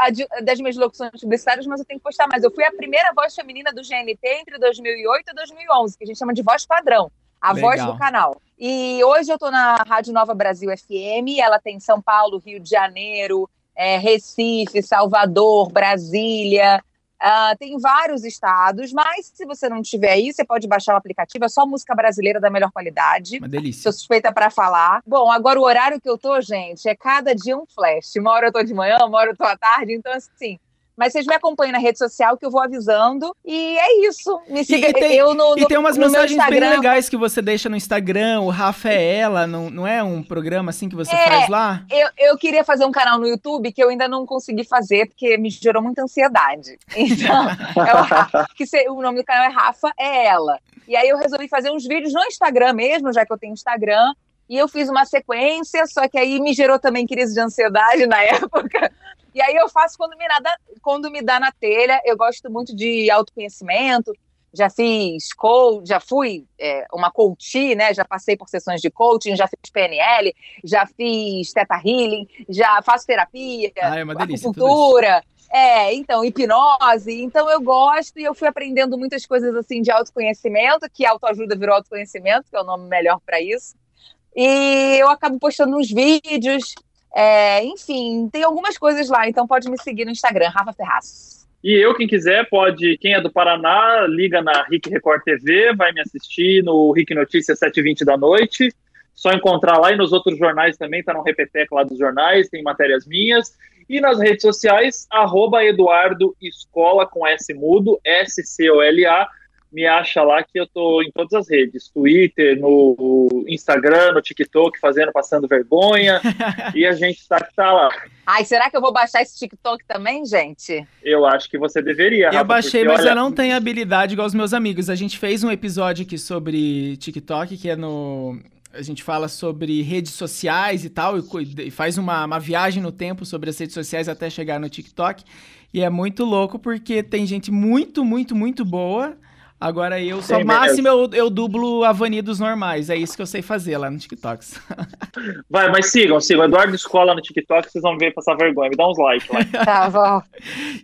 das minhas locuções publicitárias, mas eu tenho que postar mais. Eu fui a primeira voz feminina do GNT entre 2008 e 2011, que a gente chama de voz padrão. A Legal. voz do canal. E hoje eu estou na Rádio Nova Brasil FM, ela tem São Paulo, Rio de Janeiro, é, Recife, Salvador, Brasília, Uh, tem vários estados, mas se você não tiver aí, você pode baixar o aplicativo. É só música brasileira da melhor qualidade. Uma delícia. Sou suspeita para falar. Bom, agora o horário que eu tô, gente, é cada dia um flash. Uma hora eu tô de manhã, uma hora eu tô à tarde. Então, assim, mas vocês me acompanham na rede social que eu vou avisando. E é isso. Me siga e, tem, eu no, no, E tem umas mensagens bem legais que você deixa no Instagram. O Rafa é ela, não, não é um programa assim que você é, faz lá? Eu, eu queria fazer um canal no YouTube que eu ainda não consegui fazer, porque me gerou muita ansiedade. *laughs* Então, é o, Rafa, que se, o nome do canal é Rafa é ela. E aí eu resolvi fazer uns vídeos no Instagram mesmo, já que eu tenho Instagram. E eu fiz uma sequência, só que aí me gerou também crise de ansiedade na *laughs* época, e aí eu faço quando me, nada, quando me dá na telha. Eu gosto muito de autoconhecimento. Já fiz coach, já fui é, uma coach, né? Já passei por sessões de coaching, já fiz PNL, já fiz Theta Healing, já faço terapia, ah, é uma delícia, acupuntura. É, então, hipnose. Então, eu gosto e eu fui aprendendo muitas coisas assim de autoconhecimento, que autoajuda virou autoconhecimento, que é o nome melhor para isso. E eu acabo postando uns vídeos é, enfim, tem algumas coisas lá, então pode me seguir no Instagram, Rafa Ferraz. E eu, quem quiser, pode, quem é do Paraná, liga na RIC Record TV, vai me assistir no RIC Notícias 7h20 da noite. Só encontrar lá e nos outros jornais também, tá no Repeteco lá dos jornais, tem matérias minhas. E nas redes sociais, arroba Eduardo Escola com S mudo, S-C-O-L-A, me acha lá que eu tô em todas as redes, Twitter, no Instagram, no TikTok, fazendo passando vergonha, *laughs* e a gente tá que tá lá. Ai, será que eu vou baixar esse TikTok também, gente? Eu acho que você deveria. Eu baixei, porque, mas olha... eu não tenho habilidade igual os meus amigos. A gente fez um episódio aqui sobre TikTok, que é no a gente fala sobre redes sociais e tal, e, faz uma, uma viagem no tempo sobre as redes sociais até chegar no TikTok. E é muito louco porque tem gente muito, muito, muito boa Agora eu só Sim, máximo eu, eu dublo a Vani dos normais. É isso que eu sei fazer lá no TikTok. *laughs* Vai, mas sigam, sigam. Eduardo Escola no TikTok, vocês vão ver passar vergonha. Me dá uns likes lá. *laughs* tá bom.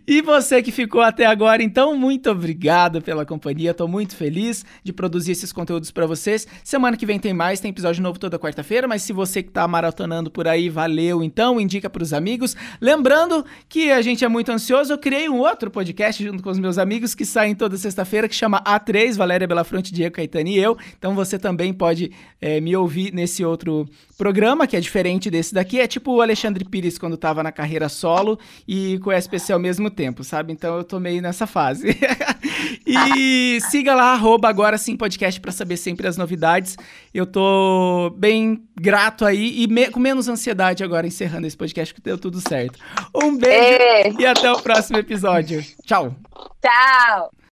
E você que ficou até agora, então, muito obrigado pela companhia. Tô muito feliz de produzir esses conteúdos para vocês. Semana que vem tem mais, tem episódio novo toda quarta-feira. Mas se você que tá maratonando por aí, valeu. Então, indica pros amigos. Lembrando que a gente é muito ansioso. Eu criei um outro podcast junto com os meus amigos que saem toda sexta-feira que chama a3, Valéria Belafronte, Diego Caetano e eu. Então você também pode é, me ouvir nesse outro programa, que é diferente desse daqui. É tipo o Alexandre Pires quando tava na carreira solo e com o SPC ao mesmo tempo, sabe? Então eu tô meio nessa fase. *laughs* e siga lá, arroba agora sim podcast para saber sempre as novidades. Eu tô bem grato aí e me, com menos ansiedade agora encerrando esse podcast que deu tudo certo. Um beijo e até o próximo episódio. Tchau. Tchau.